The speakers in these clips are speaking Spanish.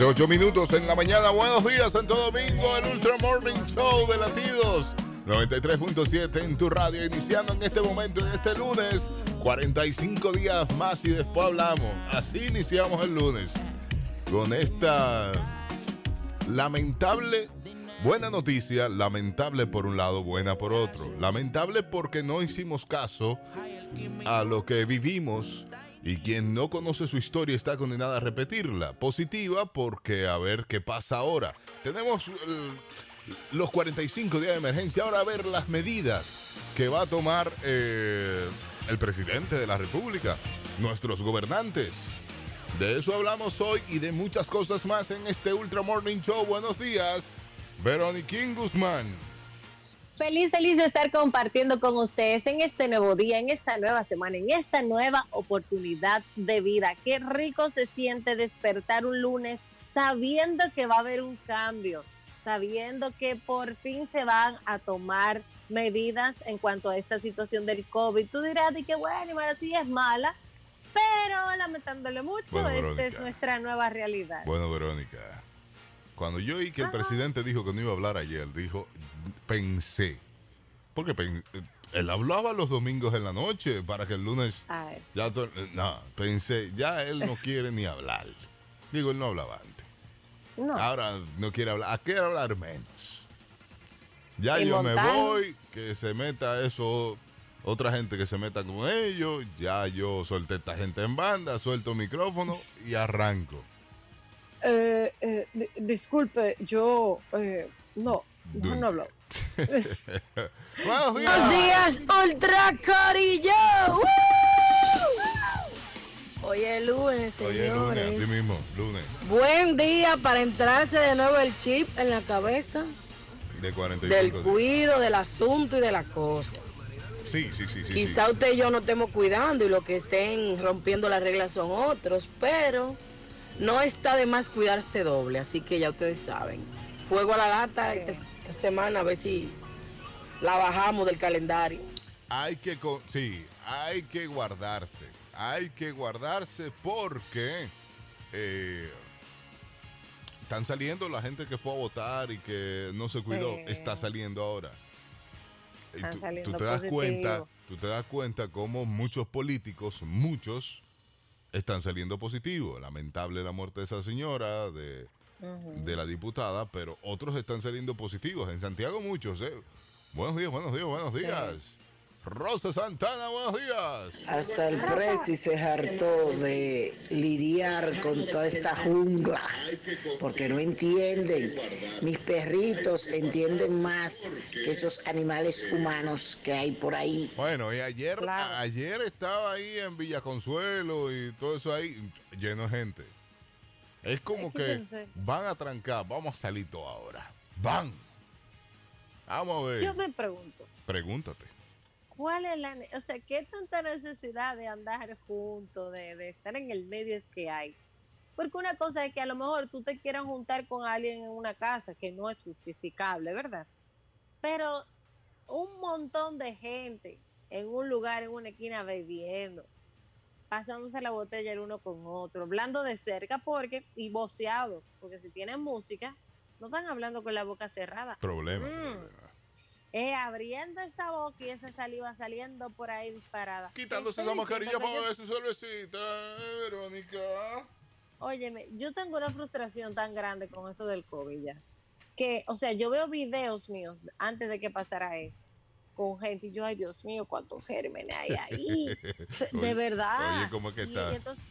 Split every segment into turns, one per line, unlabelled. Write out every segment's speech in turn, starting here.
7, 8 minutos en la mañana. Buenos días, Santo Domingo, el Ultra Morning Show de Latidos. 93.7 en tu radio, iniciando en este momento, en este lunes, 45 días más y después hablamos. Así iniciamos el lunes, con esta lamentable, buena noticia, lamentable por un lado, buena por otro. Lamentable porque no hicimos caso a lo que vivimos y quien no conoce su historia está condenada a repetirla. Positiva porque a ver qué pasa ahora. Tenemos eh, los 45 días de emergencia. Ahora a ver las medidas que va a tomar eh, el presidente de la República, nuestros gobernantes. De eso hablamos hoy y de muchas cosas más en este Ultra Morning Show. Buenos días, Verónica Guzmán.
Feliz, feliz de estar compartiendo con ustedes en este nuevo día, en esta nueva semana, en esta nueva oportunidad de vida. Qué rico se siente despertar un lunes sabiendo que va a haber un cambio, sabiendo que por fin se van a tomar medidas en cuanto a esta situación del COVID. Tú dirás de que bueno, y sí es mala, pero lamentándole mucho, esta es nuestra nueva realidad.
Bueno, Verónica, cuando yo oí que el presidente dijo que no iba a hablar ayer, dijo, pensé. Porque él hablaba los domingos en la noche para que el lunes. Ya no, pensé, ya él no quiere ni hablar. Digo, él no hablaba antes. Ahora no quiere hablar. ¿A qué hablar menos? Ya yo me voy, que se meta eso, otra gente que se meta con ellos. Ya yo solté esta gente en banda, suelto micrófono y arranco.
Eh, eh, disculpe, yo eh, no, no hablo.
Buenos días. Ultra Corillo. Hoy es lunes, señores. Hoy es lunes,
así mismo, lunes.
Buen día para entrarse de nuevo el chip en la cabeza.
De 45
Del cuido, del asunto y de la cosa.
Sí, sí, sí, sí.
Quizá usted y yo no estemos cuidando y lo que estén rompiendo las reglas son otros, pero no está de más cuidarse doble, así que ya ustedes saben. Fuego a la lata semana a ver si la bajamos del calendario.
Hay que, sí, hay que guardarse. Hay que guardarse porque eh, están saliendo la gente que fue a votar y que no se cuidó. Está saliendo ahora. tú, te das cuenta, tú te das cuenta cómo muchos políticos, muchos, están saliendo positivos. Lamentable la muerte de esa señora, de de la diputada, pero otros están saliendo positivos. En Santiago muchos, ¿eh? Buenos días, buenos días, buenos días. Rosa Santana, buenos días.
Hasta el Presi se hartó de lidiar con toda esta jungla, porque no entienden. Mis perritos entienden más que esos animales humanos que hay por ahí.
Bueno, y ayer, ayer estaba ahí en Villa Consuelo y todo eso ahí lleno de gente. Es como que, van a trancar, vamos a salir todo ahora. Van. Vamos a ver.
Yo me pregunto.
Pregúntate.
¿Cuál es la, o sea, qué tanta necesidad de andar juntos, de, de estar en el medio es que hay? Porque una cosa es que a lo mejor tú te quieras juntar con alguien en una casa, que no es justificable, ¿verdad? Pero un montón de gente en un lugar, en una esquina bebiendo, pasándose la botella el uno con otro, hablando de cerca porque y voceado, porque si tienen música, no están hablando con la boca cerrada.
Problema. Mm.
Eh, abriendo esa boca y esa saliva saliendo por ahí disparada.
Quitándose esa mascarilla para ver su cervecita, Verónica.
Óyeme, yo tengo una frustración tan grande con esto del COVID ya. Que, o sea, yo veo videos míos antes de que pasara esto con gente y yo, ay Dios mío, cuántos gérmenes hay ahí. de verdad.
Oye, ¿cómo que está?
entonces,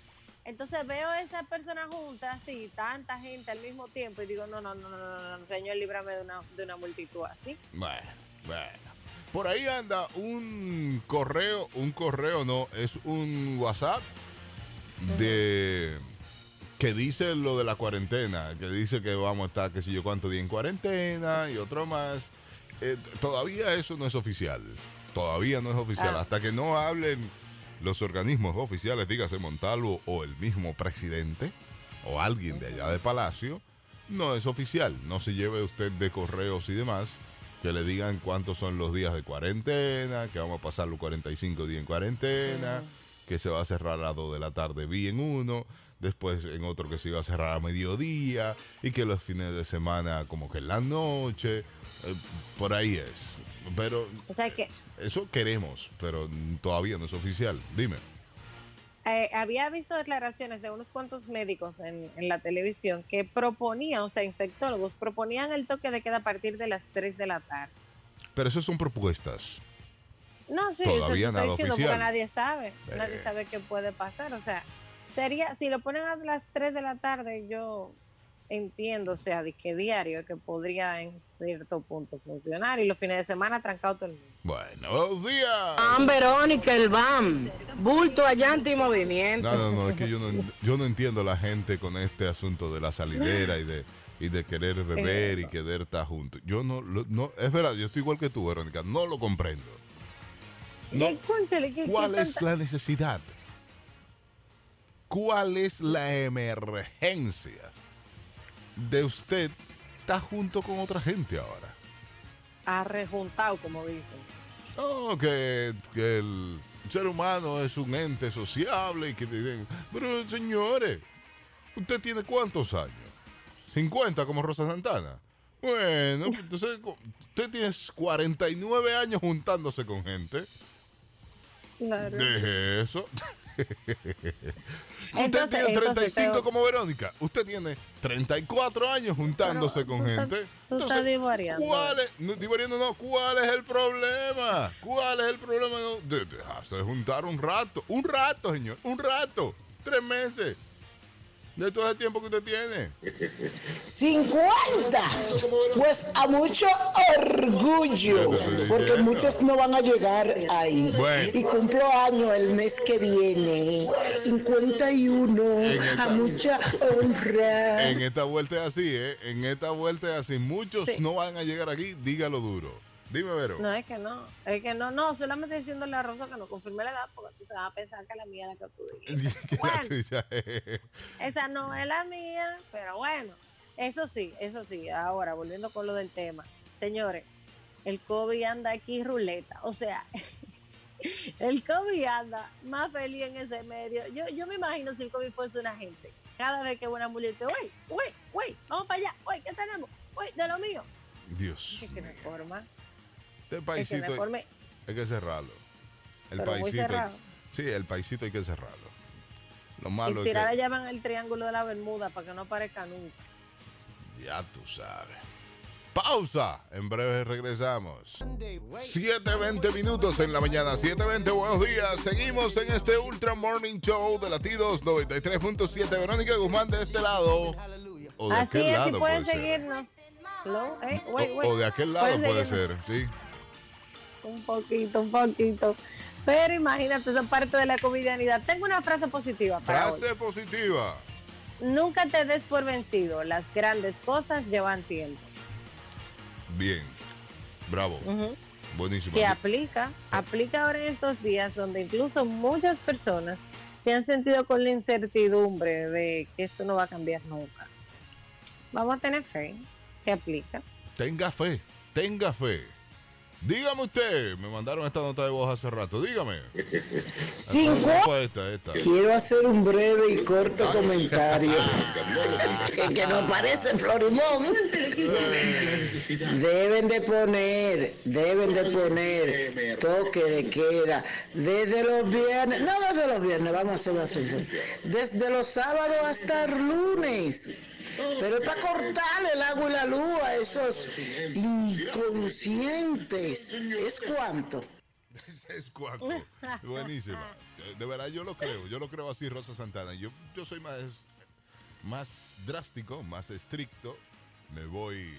entonces veo esa persona junta, así, tanta gente al mismo tiempo y digo, no, no, no, no, no, no señor, líbrame de una, de una multitud así.
Bueno, bueno. Por ahí anda un correo, un correo no, es un WhatsApp de que dice lo de la cuarentena, que dice que vamos a estar, qué sé yo, cuánto día en cuarentena y otro más. Eh, todavía eso no es oficial. Todavía no es oficial. Ah. Hasta que no hablen los organismos oficiales, dígase Montalvo o el mismo presidente o alguien de allá de Palacio, no es oficial. No se lleve usted de correos y demás que le digan cuántos son los días de cuarentena, que vamos a pasar los 45 días en cuarentena, que se va a cerrar a las 2 de la tarde bien uno. después en otro que se iba a cerrar a mediodía y que los fines de semana como que en la noche, por ahí es. Pero
O sea que
eso queremos, pero todavía no es oficial. Dime.
eh, había visto declaraciones de unos cuantos médicos en, en la televisión que proponían, o sea, infectólogos, proponían el toque de queda a partir de las 3 de la tarde.
Pero eso son propuestas.
No, sí,
Todavía
eso
nada
estoy diciendo
oficial.
porque nadie sabe. Nadie
Eh.
sabe qué puede pasar. O sea, sería, si lo ponen a las 3 de la tarde, yo entiendo, o sea, de que diario que podría en cierto punto funcionar y los fines de semana trancado todo el mundo.
Bueno, buenos días.
Van Verónica, el BAM. Bulto, allante y movimiento.
No, no, no, es que yo no, yo no entiendo la gente con este asunto de la salidera y de, y de querer beber y querer estar juntos. Yo no, lo- no, es verdad, yo estoy igual que tú, Verónica, no lo comprendo. No.
Y, cónchale, ¿qué- qué
¿Cuál es
tanta-
la necesidad? ¿Cuál es la emergencia de usted estar junto con otra gente ahora?
ha rejuntado, como dicen.
No, que, que el ser humano es un ente sociable y que te- Pero señores, ¿usted tiene cuántos años? ¿50 como Rosa Santana? Bueno, entonces usted tiene 49 años juntándose con gente.
Claro.
Deje eso. Usted
Entonces-
tiene
entonces
35
te-
como Verónica. Usted tiene 34 años juntándose
Pero
con
tú
gente.
tú estás divariando.
¿cuál es, no, divariando no, ¿cuál es el problema? ¿Cuál es el problema de dejarse de juntar un rato? Un rato, señor. Un rato. Tres meses. De todo el tiempo que usted tiene.
50. Pues a mucho orgullo, porque muchos no van a llegar ahí.
Bueno.
Y cumplo año el mes que viene. 51.
En esta-
A mucha honra.
En esta vuelta es así, ¿eh? En esta vuelta es así. Muchos
Sí.
no van a llegar aquí. Dígalo duro. Dime, Vero.
No, es que no, es que no, no, solamente diciéndole a Rosa que no confirme la edad porque tú se vas a pensar que la mía es la que tú Bueno.
es-
Esa no es la mía, pero bueno, eso sí, eso sí. Ahora, volviendo con lo del tema, señores, el COVID anda aquí ruleta, o sea, el COVID anda más feliz en ese medio. Yo, yo me imagino si el COVID fuese una gente. Cada vez que una mujer dice, uy, uy, uy, vamos para allá, uy, ¿qué tenemos? Uy, de lo mío.
Dios. Mío.
forma,
Este
es que
paisito
hay
que cerrarlo. El
Pero
paisito. Sí, el paisito hay que cerrarlo. Lo malo
Y
es
tirar
que.
allá van el triángulo de la Bermuda para que no aparezca nunca.
Ya tú sabes. Pausa. En breve regresamos. 7.20 minutos en la mañana. 7.20, buenos días. Seguimos en este Ultra Morning Show de Latidos 93.7. Verónica Guzmán de este lado. O de
Así
aquel
es,
lado
y pueden
puede
seguirnos. Eh,
O-
wait, wait.
o de aquel lado puede ser, sí.
Un poquito, un poquito. Pero imagínate, eso es parte de la covidianidad. Tengo una frase positiva para hoy.
Frase positiva.
Nunca te des por vencido. Las grandes cosas llevan tiempo.
Bien. Bravo. Buenísimo.
Que aplica, aplica ahora en estos días donde incluso muchas personas se han sentido con la incertidumbre de que esto no va a cambiar nunca. Vamos a tener fe que aplica.
Tenga fe, tenga fe. Dígame usted, me mandaron esta nota de voz hace rato, dígame.
Cinco. Quiero hacer un breve y corto comentario. que, que nos parece Florimón. Deben de poner, deben de poner toque de queda desde los viernes, no desde los viernes, vamos a hacerlo así, desde los sábados hasta el lunes. Pero es para cortarle el agua y la luz a esos inconscientes. ¿Es cuánto?
es cuánto. Buenísima. De- De verdad, yo lo creo. Yo lo creo así, Rosa Santana. Yo, yo soy más, más drástico, más estricto. Me voy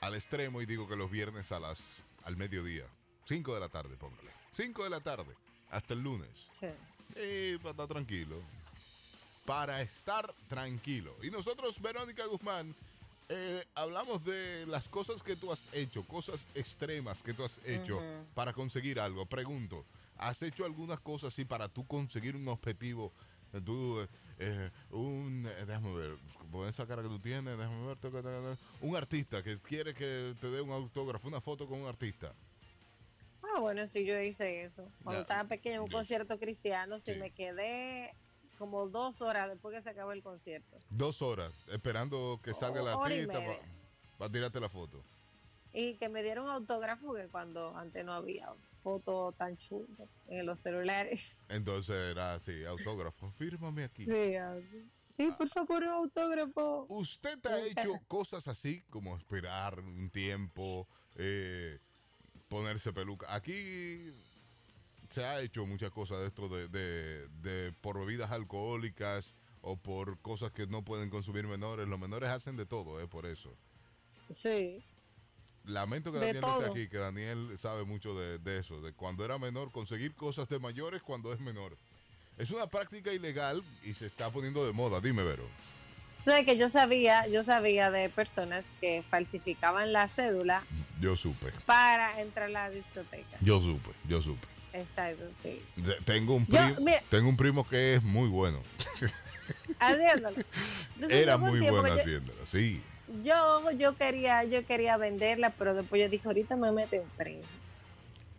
al extremo y digo que los viernes a las al mediodía. 5 de la tarde, póngale. 5 de la tarde. Hasta el lunes.
Sí.
Y para estar tranquilo. Para estar tranquilo. Y nosotros, Verónica Guzmán, eh, hablamos de las cosas que tú has hecho, cosas extremas que tú has hecho para conseguir algo. Pregunto, ¿has hecho algunas cosas así para tú conseguir un objetivo? Eh, Tú, eh, un, eh, déjame ver, con esa cara que tú tienes, déjame ver, taca, taca, taca. un artista que quiere que te dé un autógrafo, una foto con un artista.
Ah, bueno, sí, yo hice eso. Cuando
Ya.
estaba pequeña en un
Yo-
concierto cristiano, sí,
Sí.
me quedé como dos horas después que se acabó el concierto.
Dos horas, esperando que salga
y
artista para tirarte la foto.
Y que me dieron autógrafo que cuando antes no había fotos tan chulas en los celulares.
Entonces era así, autógrafo, fírmame aquí.
Sí, así. Sí, por favor, un autógrafo.
¿Usted ha hecho cosas así como esperar un tiempo, eh, ponerse peluca? Aquí se ha hecho muchas cosas de esto de, de- de por bebidas alcohólicas o por cosas que no pueden consumir menores. Los menores hacen de todo, eh, por eso.
Sí.
Lamento que
De
Daniel no esté aquí, que Daniel sabe mucho de, de eso, de cuando era menor, conseguir cosas de mayores cuando es menor. Es una práctica ilegal y se está poniendo de moda. Dime, Vero.
O sea que yo sabía, yo sabía de personas que falsificaban la cédula
Yo supe.
para entrar a la discoteca.
Yo supe, yo supe.
Exacto, sí.
De- tengo un
Yo,
primo,
mira-
tengo un primo que es muy bueno.
Haciéndolo. Entonces,
Era muy
tiempo
bueno haciéndolo, sí.
yo, yo quería, yo quería venderla, pero después yo dije, ahorita me meten preso.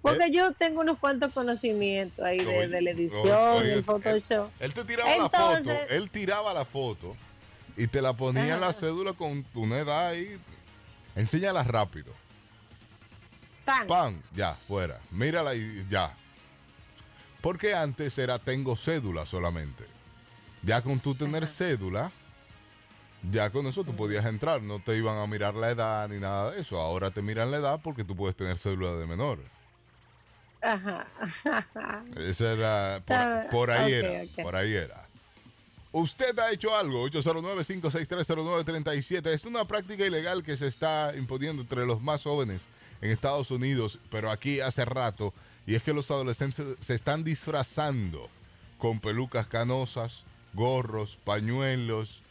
Porque yo tengo unos cuantos conocimientos ahí de,
Eh. Oye,
de la edición, del Photoshop.
Él te tiraba la foto, él tiraba la foto y te la ponía en la cédula con tu edad ahí. Enséñala rápido.
Tan.
Pan, ya, fuera. Mírala y ya. Porque antes era tengo cédula solamente. Ya con tú tener cédula, ya con eso tú podías entrar. No te iban a mirar la edad ni nada de eso. Ahora te miran la edad porque tú puedes tener cédula de menor.
Ajá.
Esa era, por,
Ah,
por ahí era, por ahí era. Usted ha hecho algo, 809-5630937. Es una práctica ilegal que se está imponiendo entre los más jóvenes en Estados Unidos, pero aquí hace rato. Y es que los adolescentes se están disfrazando con pelucas canosas, gorros, pañuelos,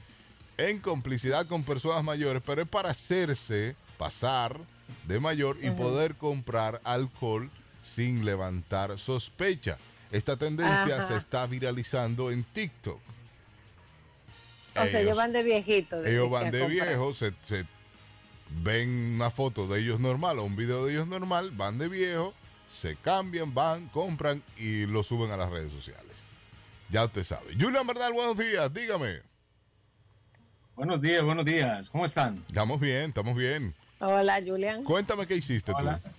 en complicidad con personas mayores, pero es para hacerse pasar de mayor y poder comprar alcohol sin levantar sospecha. Esta tendencia
Ajá.
se está viralizando en TikTok.
O sea, ellos van de viejito. de-
ellos van de viejos, se, se ven una foto de ellos normal o un video de ellos normal, van de viejo, se cambian, van, compran y lo suben a las redes sociales. Ya usted sabe. Julian Bernal, buenos días, dígame.
Buenos días, buenos días. ¿Cómo están?
Estamos bien, estamos bien.
Hola, Julian.
Cuéntame qué hiciste
Hola.
tú.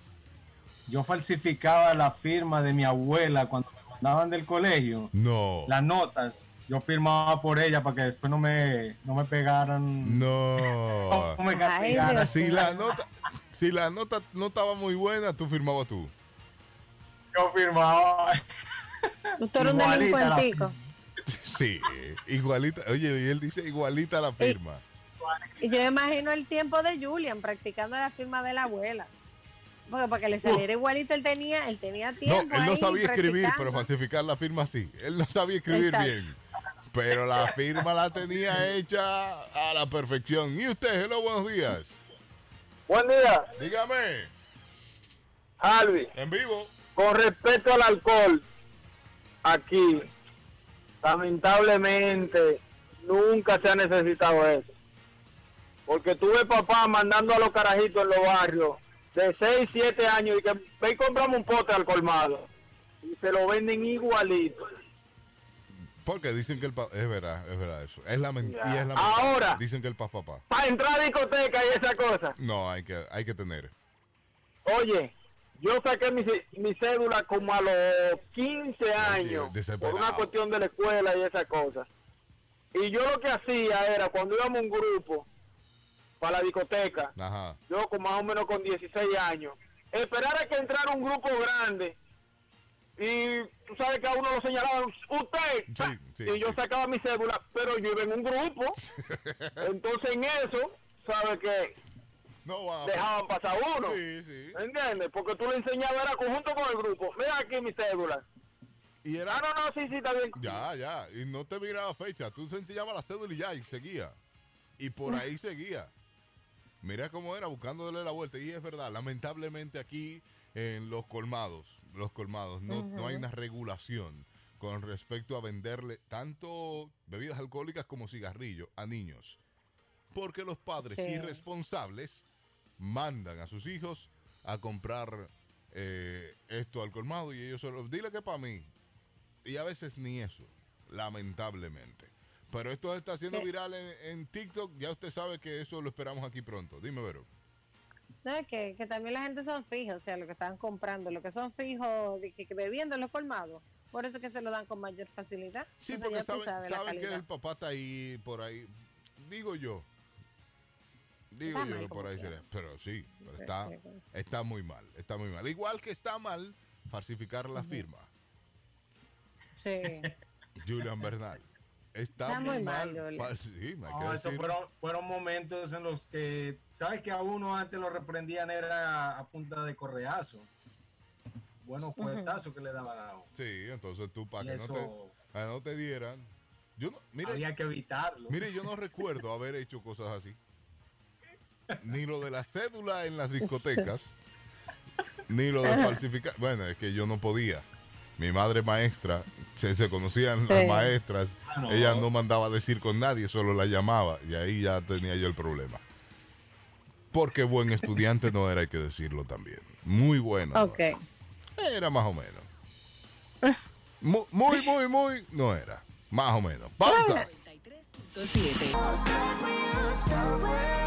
Yo falsificaba la firma de mi abuela cuando me mandaban del colegio.
No.
Las notas, yo firmaba por ella para que después no me, no me pegaran.
No.
No me castigaran.
Si la nota, si la nota no estaba muy buena, tú firmabas tú.
Yo firmaba.
Usted era un
Igualita
delincuentico.
Sí, igualita. Oye, y él dice igualita la firma.
Y yo me imagino el tiempo de Julian practicando la firma de la abuela. Porque para que le saliera igualito él tenía, él tenía
No,
tiempo.
él no
ahí
sabía escribir, pero falsificar la firma sí. Él no sabía escribir
Exacto.
bien. Pero la firma la tenía hecha a la perfección. ¿Y usted? Hello, buenos días.
Buen día,
Dígame,
Alvi.
en vivo.
Con respecto al alcohol, aquí, lamentablemente, nunca se ha necesitado eso. Porque tuve papá mandando a los carajitos en los barrios de 6, 7 años y que ve y compramos un pote al colmado. Y se lo venden igualito.
Porque dicen que el papá. Es verdad, es verdad eso. Es la men-
Ya.
y es la
Ahora.
Dicen que el papá. papá.
Para entrar a discoteca y esa cosa.
No, hay que, hay que tener.
Oye, yo saqué mi, mi cédula como a los 15 años por una cuestión de la escuela y esas cosas. Y yo lo que hacía era, cuando íbamos a un grupo para la discoteca,
Ajá.
yo con más o menos con 16 años, esperar a que entrara un grupo grande y tú sabes que a uno lo señalaban, usted,
Sí, sí,
y yo
sí.
sacaba mi cédula, pero yo iba en un grupo, entonces en eso, ¿sabe que
No va.
dejaban pasar uno?
Sí, sí.
¿Entiendes? Porque tú le enseñabas era conjunto con el grupo. Mira aquí mi cédula.
Y era.
Ah, no, no, sí, sí, está bien.
Ya, ya. Y no te miraba fecha. Tú se enseñaba la cédula y ya, y seguía. Y por ahí seguía. Mira cómo era, buscándole la vuelta. Y es verdad, lamentablemente aquí en los colmados, los colmados, no, no hay una regulación con respecto a venderle tanto bebidas alcohólicas como cigarrillos a niños. Porque los padres
Sí.
irresponsables mandan a sus hijos a comprar eh, esto al colmado y ellos solo, dile que para mí. Y a veces ni eso. lamentablemente. Pero esto está haciendo
Sí.
viral en, en TikTok. Ya usted sabe que eso lo esperamos aquí pronto. Dime, Vero.
No, es que, que también la gente son fijos, o sea, lo que están comprando, lo que son fijos, de que, que bebiendo en los colmados. Por eso que se lo dan con mayor facilidad.
Sí,
Entonces
porque saben, saben que el papá está ahí, por ahí. Digo yo. Digo
Está
yo
mal
que por ahí sería. Pero sí, pero está, está muy mal. Está muy mal. Igual que está mal falsificar la firma.
Sí.
Julian Bernal. Está,
Está
muy
muy
mal. sí,
No, fueron, fueron momentos en los que, ¿sabes que a uno antes lo reprendían era a punta de correazo? Bueno, fuertazo que le daban a uno.
Sí, entonces tú para que no te, no te dieran. Yo no, mire,
había que evitarlo.
mire, yo no recuerdo haber hecho cosas así. Ni lo de la cédula en las discotecas, ni lo de falsificar. Bueno, es que yo no podía. Mi madre maestra, se, se conocían las maestras,
no.
ella no mandaba a decir con nadie, solo la llamaba y ahí ya tenía yo el problema. Porque buen estudiante no era, hay que decirlo también. Muy bueno. no
Ok.
era. Era más o menos. Mu- Muy, muy, muy, no era. Más o menos. Pausa.
93.7.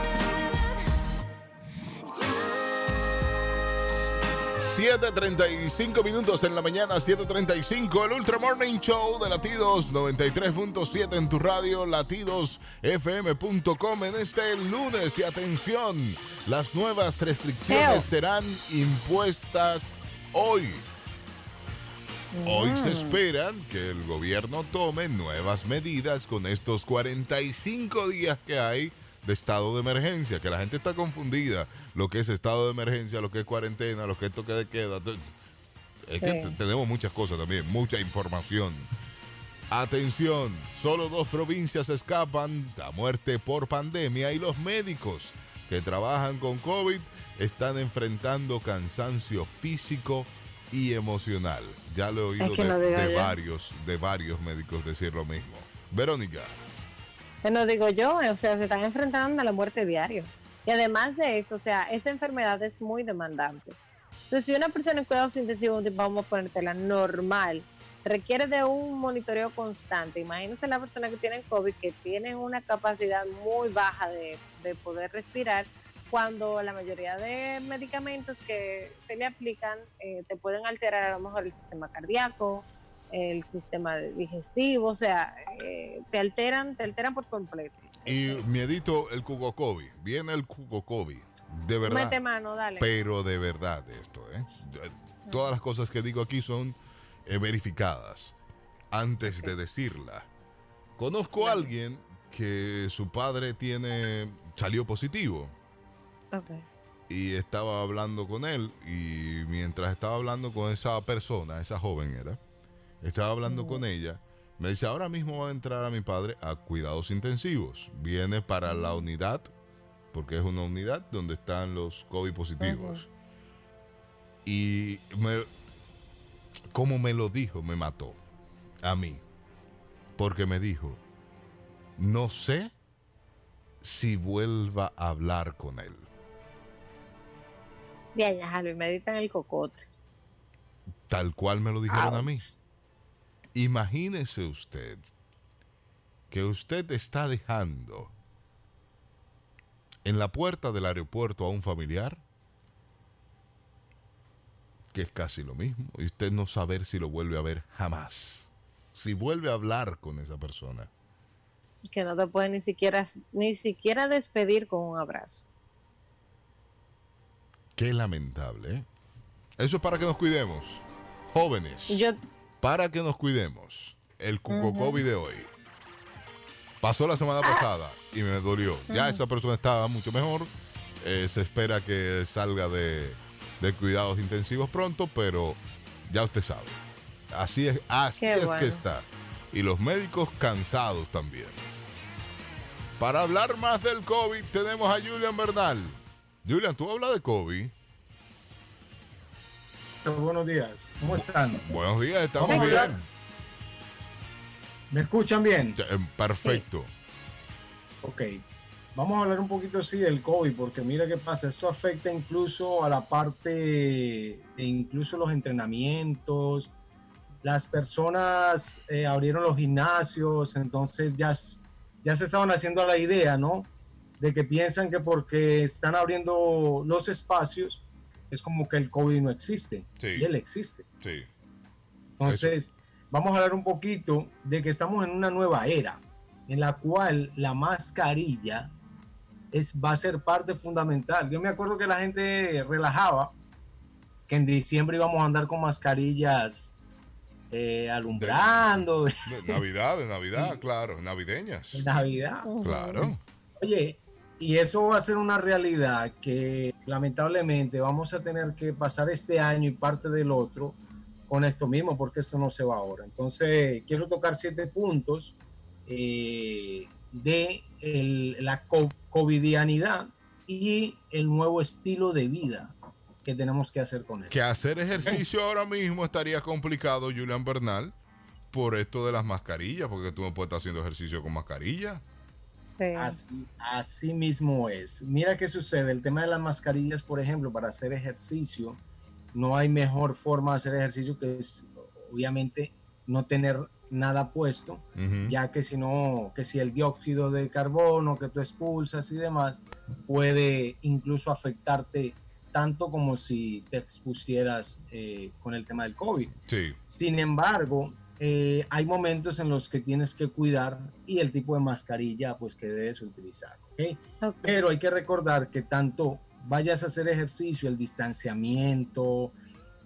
7.35 minutos en la mañana, 7.35, el Ultra Morning Show de Latidos 93.7 en tu radio, latidosfm.com en este lunes. Y atención, las nuevas restricciones serán impuestas hoy. Hoy
Mm.
se esperan que el gobierno tome nuevas medidas con estos 45 días que hay de estado de emergencia, que la gente está confundida, lo que es estado de emergencia, lo que es cuarentena, lo que es toque de queda. Es que
Sí.
tenemos muchas cosas también, mucha información. Atención, solo dos provincias escapan a muerte por pandemia y los médicos que trabajan con COVID están enfrentando cansancio físico y emocional. Ya lo he oído
Es que
de,
no
varios, de varios médicos decir lo mismo. Verónica,
Que no digo yo, eh, o sea, se están enfrentando a la muerte diario. Y además de eso, o sea, esa enfermedad es muy demandante. Entonces, si una persona en cuidados intensivos, vamos a ponértela normal, requiere de un monitoreo constante, imagínense la persona que tiene COVID, que tiene una capacidad muy baja de, de poder respirar, cuando la mayoría de medicamentos que se le aplican eh, te pueden alterar a lo mejor el sistema cardíaco, el sistema digestivo, o sea, eh, te alteran, te alteran por completo.
y miedito el cugocovi. Viene el cugocovi. De verdad.
Mete mano, dale.
Pero de verdad esto, ¿eh? Todas las cosas que digo aquí son eh, verificadas antes de decirla. Conozco a alguien que su padre tiene salió positivo
Ok.
y estaba hablando con él y mientras estaba hablando con esa persona, esa joven era, estaba hablando con ella, me dice, ahora mismo va a entrar a mi padre a cuidados intensivos. Viene para la unidad, porque es una unidad donde están los COVID positivos. Y me, como me lo dijo, me mató a mí. Porque me dijo, no sé si vuelva a hablar con él.
Ya, ya, Javi, meditan el cocote.
Tal cual me lo dijeron a mí. Imagínese usted que usted está dejando en la puerta del aeropuerto a un familiar, que es casi lo mismo, y usted no saber si lo vuelve a ver jamás. Si vuelve a hablar con esa persona.
Que no te pueden ni siquiera, ni siquiera despedir con un abrazo.
Qué lamentable. ¿eh? Eso es para que nos cuidemos. Jóvenes.
Yo,
para que nos cuidemos. El cucocovi de hoy. Pasó la
Ah.
semana pasada y me dolió. Ya esa persona estaba mucho mejor. Eh, se espera que salga de, de cuidados intensivos pronto, pero ya usted sabe. Así es, así
Qué
es
bueno.
que está. Y los médicos cansados también. Para hablar más del COVID, tenemos a Julian Bernal. Julian, tú hablas de COVID.
Buenos días. ¿Cómo están?
Buenos días, estamos bien.
hablar. ¿Me escuchan bien?
Eh, Perfecto.
Ok. Vamos a hablar un poquito sí del COVID, porque mira qué pasa, esto afecta incluso a la parte de incluso los entrenamientos, las personas eh, abrieron los gimnasios, entonces ya, ya se estaban haciendo la idea, ¿no? De que piensan que porque están abriendo los espacios, es como que el COVID no existe.
Sí.
Y él existe.
Sí.
Entonces, vamos a hablar un poquito de que estamos en una nueva era, en la cual la mascarilla es, va a ser parte fundamental. Yo me acuerdo que la gente relajaba, que en diciembre íbamos a andar con mascarillas eh, alumbrando de,
De Navidad, de Navidad, claro, navideñas.
Navidad.
Claro.
Oye, y eso va a ser una realidad que lamentablemente vamos a tener que pasar este año y parte del otro con esto mismo, porque esto no se va ahora. Entonces, quiero tocar siete puntos eh, de el- la co- covidianidad y el nuevo estilo de vida que tenemos que hacer con eso.
Que hacer ejercicio ahora mismo estaría complicado, Julian Bernal, por esto de las mascarillas, porque tú no puedes estar haciendo ejercicio con mascarilla.
Sí.
Así, así mismo es. Mira qué sucede. El tema de las mascarillas, por ejemplo, para hacer ejercicio, no hay mejor forma de hacer ejercicio que es, obviamente, no tener nada puesto, ya que si no, que si el dióxido de carbono que tú expulsas y demás puede incluso afectarte tanto como si te expusieras eh, con el tema del COVID.
Sí.
Sin embargo, eh, hay momentos en los que tienes que cuidar y el tipo de mascarilla pues que debes utilizar. ¿ok?
Ok.
Pero hay que recordar que tanto vayas a hacer ejercicio, el distanciamiento,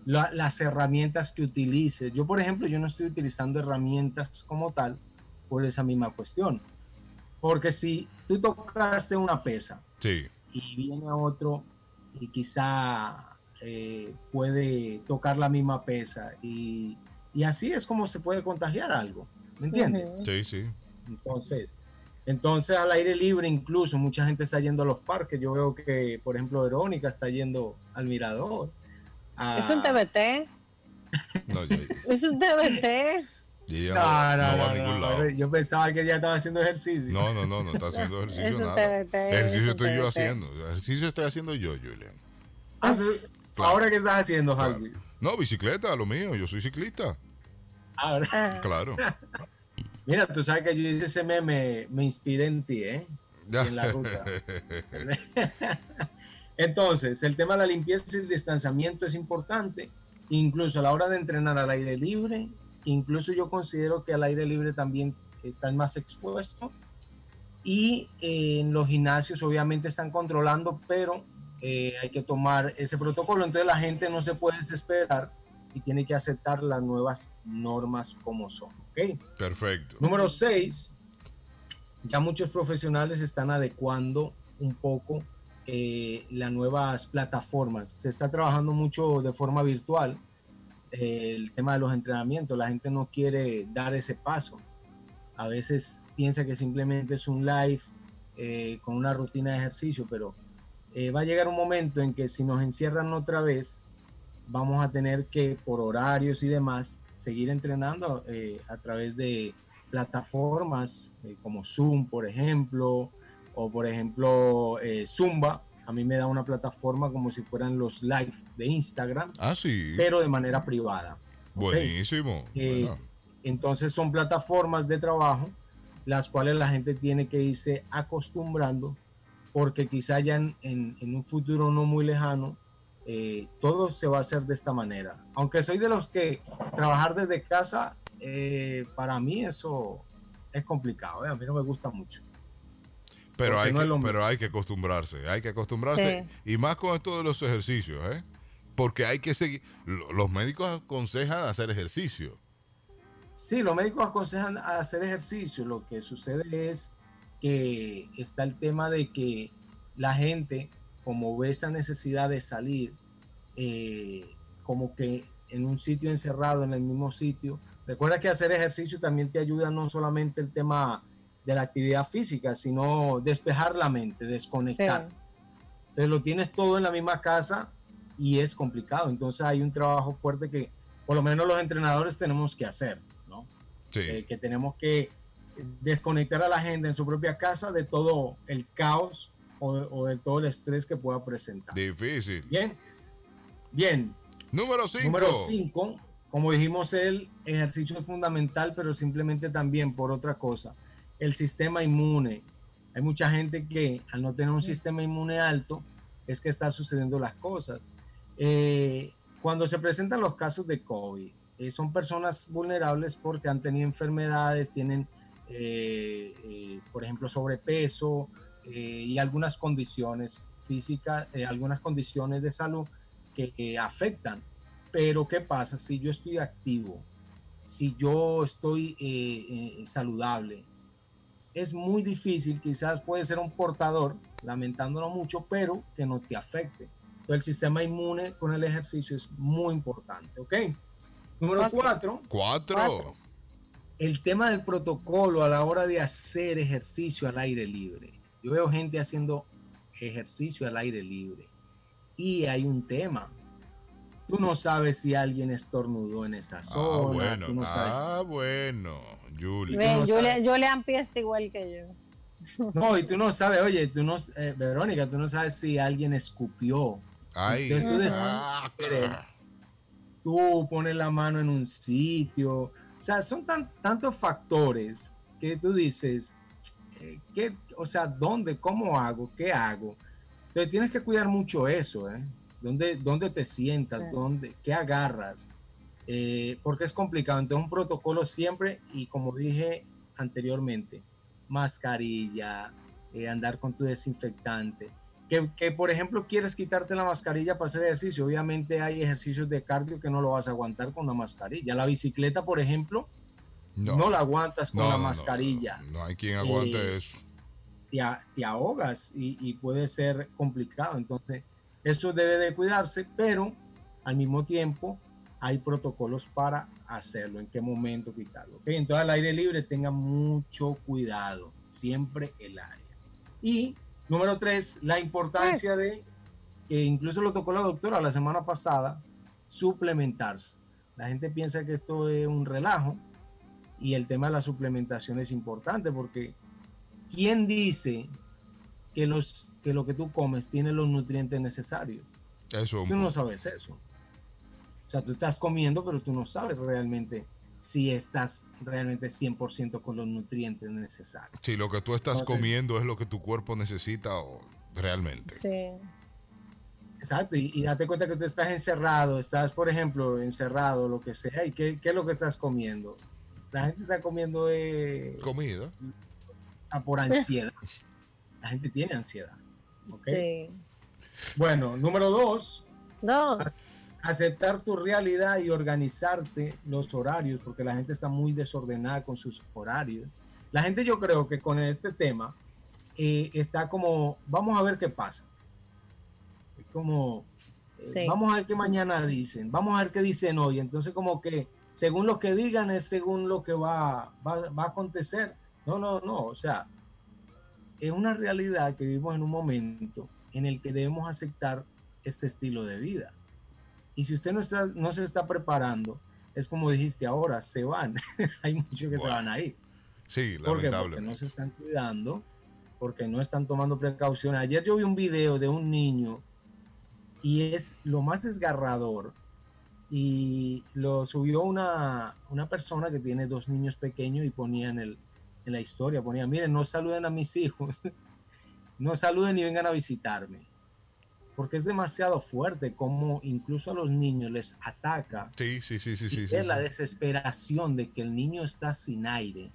la- las herramientas que utilices. Yo, por ejemplo, yo no estoy utilizando herramientas como tal por esa misma cuestión. Porque si tú tocaste una pesa
Sí.
y viene otro y quizá eh, puede tocar la misma pesa y, y así es como se puede contagiar algo, ¿me entiendes?
Sí, sí.
Entonces, entonces al aire libre incluso mucha gente está yendo a los parques. Yo veo que, por ejemplo, Verónica está yendo al mirador. a-
Es un TBT.
No, yo,
Es un TBT.
yo ya
No,
no,
no,
no va a
no,
ningún
no,
lado.
Yo pensaba que ella estaba haciendo ejercicio.
No, no, no, no está haciendo ejercicio nada.
TBT.
Ejercicio estoy yo haciendo. Ejercicio estoy haciendo yo, Julian.
Ah,
Claro.
Ahora qué estás haciendo,
Claro.
Javi?
No, bicicleta, lo mío. Yo soy ciclista.
Ahora-
Ah,
Claro.
Mira, tú sabes que yo hice ese meme, me inspiré en ti, ¿eh?
Ya.
en la ruta. Entonces, el tema de la limpieza y el distanciamiento es importante, incluso a la hora de entrenar al aire libre, incluso yo considero que al aire libre también están más expuestos y eh, en los gimnasios obviamente están controlando, pero eh, hay que tomar ese protocolo, entonces la gente no se puede desesperar y tiene que aceptar las nuevas normas como son, ¿ok?
Perfecto.
Número 6, ya muchos profesionales están adecuando un poco eh, las nuevas plataformas. Se está trabajando mucho de forma virtual eh, el tema de los entrenamientos. La gente no quiere dar ese paso. A veces piensa que simplemente es un live eh, con una rutina de ejercicio, pero va a llegar un momento en que si nos encierran otra vez, vamos a tener que, por horarios y demás, seguir entrenando eh, a través de plataformas eh, como Zoom, por ejemplo, o por ejemplo eh, Zumba. A mí me da una plataforma como si fueran los live de Instagram,
Ah, sí.
pero de manera privada.
Buenísimo.
Eh,
Bueno,
Entonces son plataformas de trabajo las cuales la gente tiene que irse acostumbrando porque quizá ya en, en- en un futuro no muy lejano eh, todo se va a hacer de esta manera. Aunque soy de los que trabajar desde casa, eh, para mí eso es complicado, ¿eh? a mí no me gusta mucho.
pero, hay
no
que,
es lo mismo.
pero hay que acostumbrarse. Hay que acostumbrarse. Y más con esto de los ejercicios, ¿eh? Porque hay que seguir. lo- Los médicos aconsejan hacer ejercicio.
Sí, los médicos aconsejan hacer ejercicio. Lo que sucede es que está el tema de que la gente, como ve esa necesidad de salir, eh, como que en un sitio encerrado, en el mismo sitio, recuerda que hacer ejercicio también te ayuda no solamente el tema de la actividad física, sino despejar la mente, desconectar.
Sí.
Entonces lo tienes todo en la misma casa y es complicado. Entonces hay un trabajo fuerte que por lo menos los entrenadores tenemos que hacer, ¿no?
Sí.
Eh, que tenemos que desconectar a la gente en su propia casa de todo el caos o de, o de todo el estrés que pueda presentar.
Difícil.
Bien, bien.
Número 5.
Número 5, como dijimos, el ejercicio es fundamental, pero simplemente también por otra cosa, el sistema inmune. Hay mucha gente que al no tener un sistema inmune alto, es que está sucediendo las cosas. Eh, cuando se presentan los casos de COVID, eh, son personas vulnerables porque han tenido enfermedades, tienen, eh, eh, por ejemplo, sobrepeso y algunas condiciones físicas, eh, algunas condiciones de salud que eh, afectan. Pero ¿qué pasa si yo estoy activo? Si yo estoy eh, eh, saludable, es muy difícil, quizás puede ser un portador, lamentándolo mucho, pero que no te afecte. Entonces el sistema inmune con el ejercicio es muy importante, ¿ok? Número
Ok.
cuatro,
Cuatro.
Cuatro.
el tema del protocolo a la hora de hacer ejercicio al aire libre. Yo veo gente haciendo ejercicio al aire libre y hay un tema. Tú no sabes si alguien estornudó en esa
Ah,
zona.
bueno.
tú no sabes.
Ah, bueno. Julie.
Ven,
no
Julia. Julia empieza igual que yo.
No, y tú no sabes, oye, tú no, eh, Verónica, tú no sabes si alguien escupió.
Ay.
Entonces tú des-
Ah,
Tú pones la mano en un sitio. O sea, son tan, tantos factores que tú dices, ¿qué, o sea, ¿dónde? ¿Cómo hago? ¿Qué hago? Entonces tienes que cuidar mucho eso, ¿eh? ¿Dónde, dónde te sientas? ¿Dónde, ¿Qué agarras? Eh, porque es complicado. Entonces un protocolo siempre, y como dije anteriormente, mascarilla, eh, andar con tu desinfectante. Que, que, por ejemplo quieres quitarte la mascarilla para hacer ejercicio. Obviamente hay ejercicios de cardio que no lo vas a aguantar con la mascarilla. La bicicleta, por ejemplo, no, la aguantas con
No,
la
no, no,
mascarilla.
No, hay quien aguante
Eh,
eso.
Te, te ahogas y, y puede ser complicado. Entonces, eso debe de cuidarse, pero al mismo tiempo hay protocolos para hacerlo, en qué momento quitarlo. ¿ok? Entonces, al aire libre tenga mucho cuidado, siempre el área. Y número tres, la importancia de, que incluso lo tocó la doctora la semana pasada, suplementarse. La gente piensa que esto es un relajo y el tema de la suplementación es importante porque ¿quién dice que, los, que lo que tú comes tiene los nutrientes necesarios?
Eso.
Tú no sabes eso. O sea, tú estás comiendo, pero tú no sabes realmente si estás realmente 100% con los nutrientes necesarios.
Si lo que tú estás
Entonces-
comiendo es lo que tu cuerpo necesita o realmente.
Sí.
Exacto, y, y date cuenta que tú estás encerrado, estás, por ejemplo, encerrado, lo que sea, y qué, qué es lo que estás comiendo. La gente está comiendo eh,
Comida.
o sea, por ansiedad. La gente tiene ansiedad. ¿ok?
Sí.
Bueno, número dos,
Dos.
aceptar tu realidad y organizarte los horarios, porque la gente está muy desordenada con sus horarios. La gente yo creo que con este tema eh, está como, vamos a ver qué pasa. Es como, eh,
Sí.
vamos a ver qué mañana dicen, vamos a ver qué dicen hoy. Entonces como que según lo que digan es según lo que va, va, va a acontecer. No, no, no, o sea, es una realidad que vivimos en un momento en el que debemos aceptar este estilo de vida. Y si usted no, está, no se está preparando, es como dijiste ahora, se van. Hay muchos que se van a ir.
Sí,
¿Por qué? Porque
lamentablemente.
no se están cuidando, porque no están tomando precauciones. Ayer yo vi un video de un niño y es lo más desgarrador. Y lo subió una, una persona que tiene dos niños pequeños y ponía en, el, en la historia, ponía, miren, no saluden a mis hijos, no saluden ni vengan a visitarme. Porque es demasiado fuerte como incluso a los niños les ataca
Sí, sí, sí, sí,
y
sí. sí,
la
sí.
desesperación de que el niño está sin aire.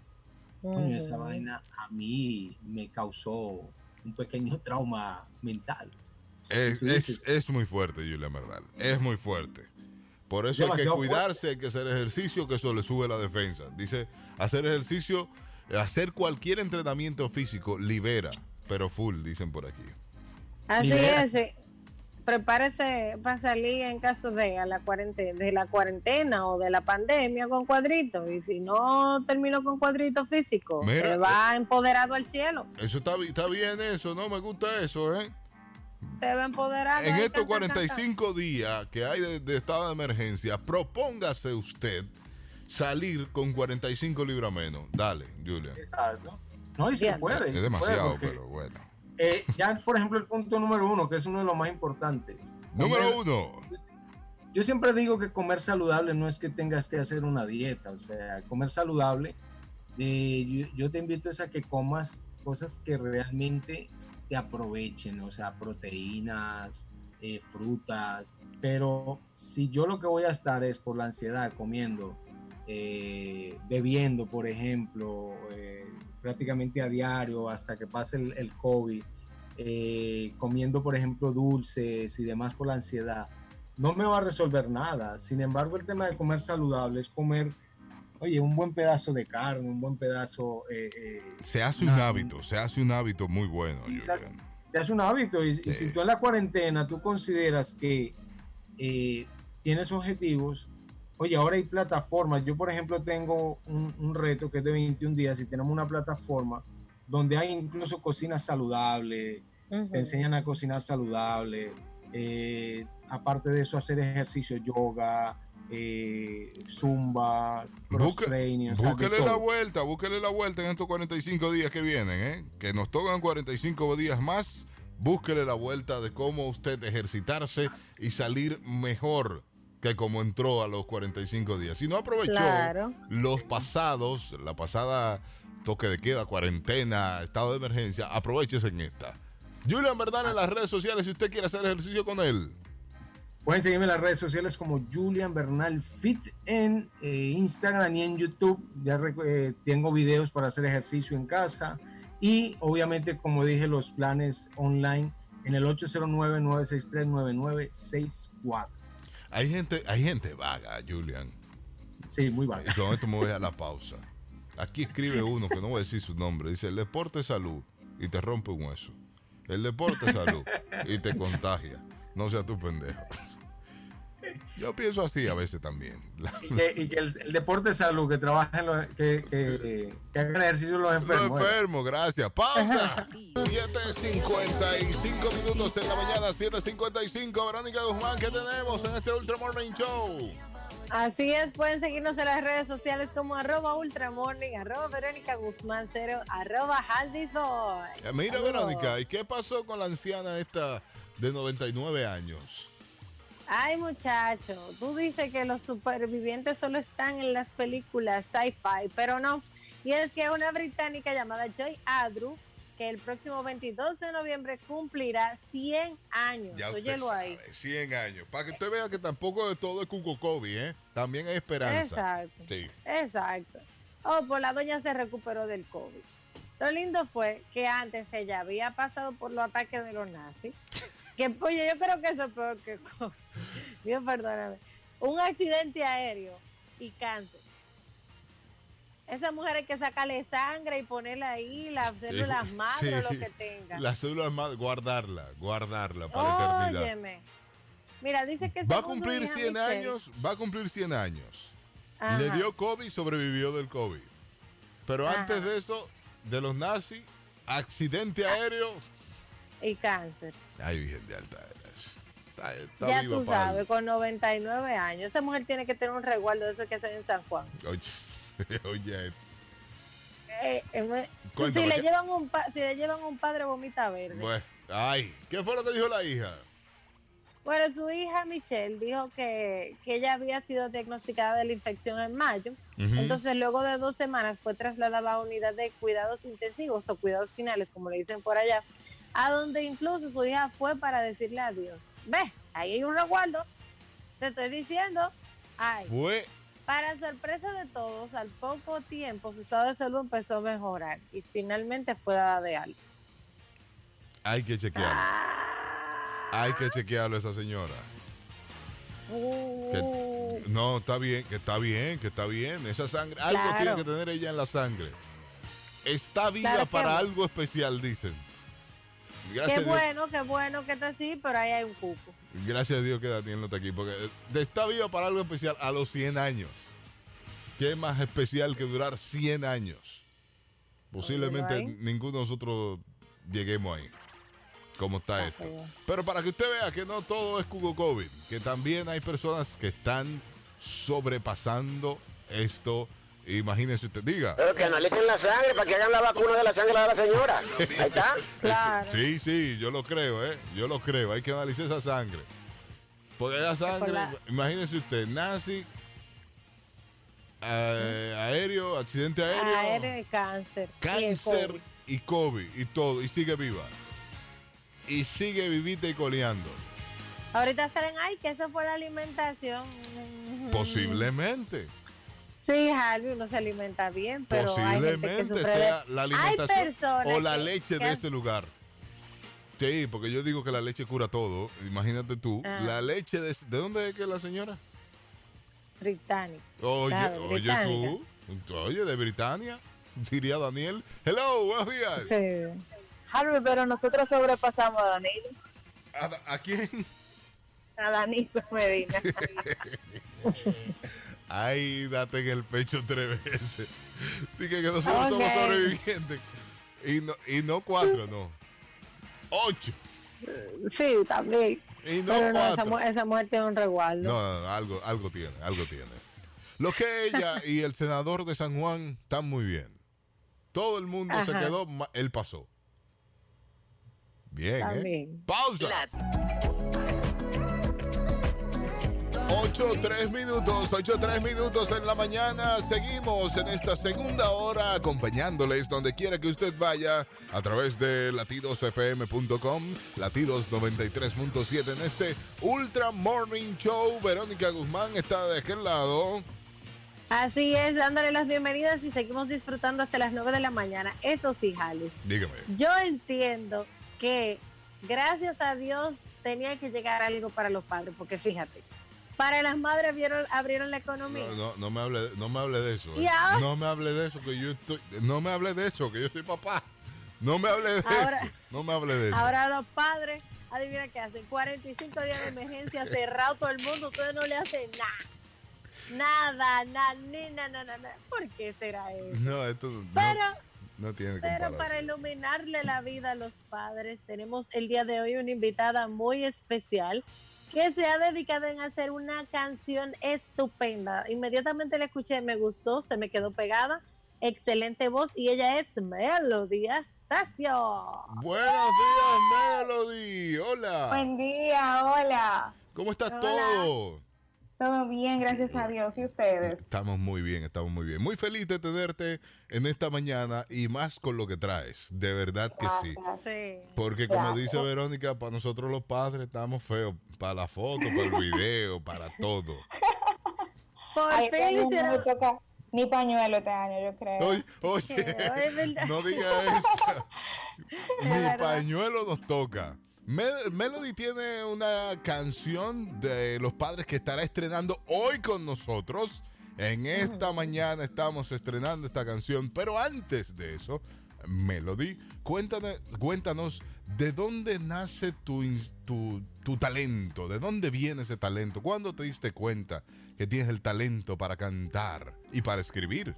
Coño, esa vaina a mí me causó un pequeño trauma mental.
Es, es- es muy fuerte, Julia Merdal. Es muy fuerte. Por eso hay que cuidarse, hay que hacer ejercicio, que eso le sube la defensa. Dice, hacer ejercicio, hacer cualquier entrenamiento físico libera, pero full, dicen por aquí.
Así
Libera.
es. sí. Prepárese para salir en caso de a la cuarentena, de la cuarentena o de la pandemia con cuadritos. Y si no terminó con cuadrito físico,
Mira,
se va empoderado al cielo.
Eso está, está bien eso, ¿no? Me gusta eso, ¿eh?
Te va empoderado.
En estos
can, can, can, can.
45 días que hay de, de estado de emergencia, propóngase usted salir con 45 libras menos. Dale, Julia.
Exacto. No, y se puede.
Es demasiado,
puede, porque,
pero bueno.
eh, ya, por ejemplo, el punto número uno, que es uno de los más importantes.
Número
Comer-
uno.
yo siempre digo que comer saludable no es que tengas que hacer una dieta, o sea, comer saludable, eh, yo, yo te invito es a que comas cosas que realmente aprovechen, o sea, proteínas, eh, frutas, pero si yo lo que voy a estar es por la ansiedad comiendo, eh, bebiendo, por ejemplo, eh, prácticamente a diario hasta que pase el, el COVID, eh, comiendo, por ejemplo, dulces y demás por la ansiedad, no me va a resolver nada. Sin embargo, el tema de comer saludable es comer, oye, un buen pedazo de carne, un buen pedazo... eh, eh,
Se hace un
una-
hábito, se hace un hábito muy bueno.
se hace, se hace un hábito y, y si tú en la cuarentena tú consideras que eh, tienes objetivos, oye, ahora hay plataformas. Yo, por ejemplo, tengo un, un reto que es de 21 días y tenemos una plataforma donde hay incluso cocina saludable,
Ujú.
te enseñan a cocinar saludable, eh, aparte de eso hacer ejercicio, yoga, eh, zumba, cross
Busque-
training, o sea, de
Búsquele la vuelta, búsquele la vuelta en estos 45 días que vienen, ¿eh? Que nos tocan 45 días más. Búsquele la vuelta de cómo usted ejercitarse y salir mejor que como entró a los 45 días. Si no aprovechó
Claro.
los pasados, la pasada toque de queda, cuarentena, estado de emergencia, aprovechese en esta. Julian Verdad en las redes sociales si usted quiere hacer ejercicio con él.
Pueden seguirme en las redes sociales como Julian Bernal Fit en eh, Instagram y en YouTube. Ya eh, tengo videos para hacer ejercicio en casa. Y obviamente, como dije, los planes online en el 809-963-9964.
Hay gente, hay gente vaga, Julian.
Sí, muy.
Y con esto me voy a la pausa. Aquí escribe uno que no voy a decir su nombre. Dice, el deporte es salud y te rompe un hueso. El deporte es salud y te contagia. No seas tu pendejo. Yo pienso así a veces también.
Y que, y que el, el deporte de salud, que trabajen, los, que, que, que hagan ejercicio los
Los
enfermos. ¿eh?
enfermos, gracias. Pausa. 7.55 minutos en la mañana, 7.55. Verónica Guzmán, ¿qué tenemos en este Ultra Morning Show?
Así es, pueden seguirnos en las redes sociales como arroba ultramorning, arroba Verónica Guzmán cero, arroba Haldisboy.
Eh, Mira,
Saludos.
Verónica, ¿y qué pasó con la anciana esta de 99 años?
Ay, muchacho, tú dices que los supervivientes solo están en las películas sci-fi, pero no. Y es que una británica llamada Joy Adru, que el próximo 22 de noviembre cumplirá 100 años.
Ya
Óyelo ahí.
sabe, 100 años. Para que usted vea que tampoco de todo es Cuco Kobe, ¿eh? También hay esperanza.
Exacto.
Sí.
Exacto. Oh, pues la doña se recuperó del COVID. Lo lindo fue que antes ella había pasado por los ataques de los nazis. Que, oye, yo creo que eso es peor que COVID. Dios, perdóname. Un accidente aéreo y cáncer. Esa mujer hay que sacarle sangre y ponerla ahí, las células madre o lo
sí.
que tenga.
Las células madre, guardarla, guardarla para eternidad.
Óyeme. Mira, dice que
Va a cumplir
hija
100
Michelle-
años, va a cumplir 100 años.
Ajá.
Le dio COVID y sobrevivió del COVID. Pero
Ajá.
antes de eso, de los nazis, accidente aéreo.
Y cáncer.
Ay, Virgen de alta. Está, está
ya
viva
tú sabes, con 99 años. Esa mujer tiene que tener un resguardo de eso que hacen en San Juan.
Oye, oye,
Eh, eh,
Cuéntame,
si, le
¿qué?
llevan un pa- si le llevan un padre vomita verde.
bueno, ay, ¿qué fue lo que dijo la hija?
Bueno, su hija Michelle dijo que, que ella había sido diagnosticada de la infección en mayo. Entonces, luego de dos semanas fue trasladada a unidad de cuidados intensivos o cuidados finales, como le dicen por allá, a donde incluso su hija fue para decirle adiós. Ve, ahí hay un resguardo. Te estoy diciendo. Ay,
Fue
Para sorpresa de todos, al poco tiempo su estado de salud empezó a mejorar y finalmente fue dada de alta.
Hay que chequearlo. Hay que chequearlo esa señora.
Uh,
No, está bien, que está bien, que está bien. Esa sangre, algo
Claro.
tiene que tener ella en la sangre. Está viva
que
para algo especial, dicen.
Qué
Gracias
bueno, qué bueno que está así, pero ahí hay un cuco.
gracias a Dios que Daniel no está aquí, porque está viva para algo especial a los 100 años. ¿Qué más especial que durar 100 años? Posiblemente ninguno de nosotros lleguemos ahí. Como está
Está
esto. Pero para que usted vea que no todo es Cugo COVID, que también hay personas que están sobrepasando esto. Imagínese usted, diga.
Pero que analicen la sangre para que hagan la vacuna de la sangre de la señora. Ahí está.
Claro.
Sí, sí, yo lo creo, ¿eh? Yo lo creo. Hay que analizar esa sangre. Porque la sangre,
la-
imagínese usted, nazi, eh, aéreo, accidente aéreo,
Aéreo y cáncer. y
cáncer
COVID.
y COVID y todo, y sigue viva. Y sigue vivita y coleando.
Ahorita salen, ay, que eso fue la alimentación.
Posiblemente.
Sí, Harvey, uno se alimenta bien, pero hay gente que
Posiblemente
sufre de...
sea la alimentación
personas
o la
que-
leche
que
de ese lugar. Sí, porque yo digo que la leche cura todo. Imagínate tú,
Ah.
la leche de... ¿De dónde es que la señora?
británico.
Oye,
Claro,
oye
británica.
tú, oye, de Britania, diría Daniel. Hello, buenos días.
Sí.
Harvey, pero nosotros sobrepasamos a Danilo.
¿A, a quién?
A Danilo Medina.
Ay, date en el pecho tres veces. Dije que nosotros somos sobrevivientes. Y no, y no cuatro, no. Ocho.
Sí, también.
Y no
pero no, esa,
cuatro.
mu- esa mujer tiene un resguardo.
No, no, no, algo, algo tiene, algo tiene. Lo que ella y el senador de San Juan están muy bien. Todo el mundo se quedó, él pasó. Bien, ¿eh?
También.
Pausa.
La
8, 3 minutos, 8, 3 minutos en la mañana. Seguimos en esta segunda hora acompañándoles donde quiera que usted vaya a través de latidosfm.com, latidos 93.7 en este Ultra Morning Show. Verónica Guzmán está de aquel lado.
Así es, dándole las bienvenidas y seguimos disfrutando hasta las 9 de la mañana. Eso sí, Jales.
Dígame.
Yo entiendo que gracias a Dios tenía que llegar algo para los padres, porque fíjate, para las madres abrieron, abrieron la economía.
No, no, no me hable, no me hable de eso. Eh. No me hable de eso, que yo estoy. No me hable de eso, que yo soy papá. No me hable de
Ahora-
eso. No me hable de eso.
Ahora los padres, adivina qué hacen, 45 días de emergencia, cerrado todo el mundo, ustedes no le hacen nada. Nada, nada, ni nada, nada, nada. ¿Por qué será eso?
No, esto no,
Pero,
no tiene
pero para iluminarle la vida a los padres, tenemos el día de hoy una invitada muy especial que se ha dedicado en hacer una canción estupenda. Inmediatamente la escuché, me gustó, se me quedó pegada. Excelente voz y ella es Melody Astacio.
Buenos días, Melody. Hola.
Buen día, hola.
¿Cómo estás
Hola.
todo?
Todo bien, gracias a Dios. ¿Y ustedes?
Estamos muy bien, estamos muy bien. Muy feliz de tenerte en esta mañana y más con lo que traes. De verdad que sí.
Gracias.
Sí.
Porque como
Gracias.
dice Verónica, para nosotros los padres estamos feos. Para la foto, para el video, para todo.
Por
Ay,
fin
año no
hicieron-
me toca ni pañuelo este año, yo creo.
Oye, oye, no diga eso.
Es
Ni pañuelo nos toca. Mel- Melody tiene una canción de los padres que estará estrenando hoy con nosotros. En esta mañana estamos estrenando esta canción, pero antes de eso, Melody, cuéntanos, cuéntanos de dónde nace tu, tu, tu talento, de dónde viene ese talento, cuándo te diste cuenta que tienes el talento para cantar y para escribir.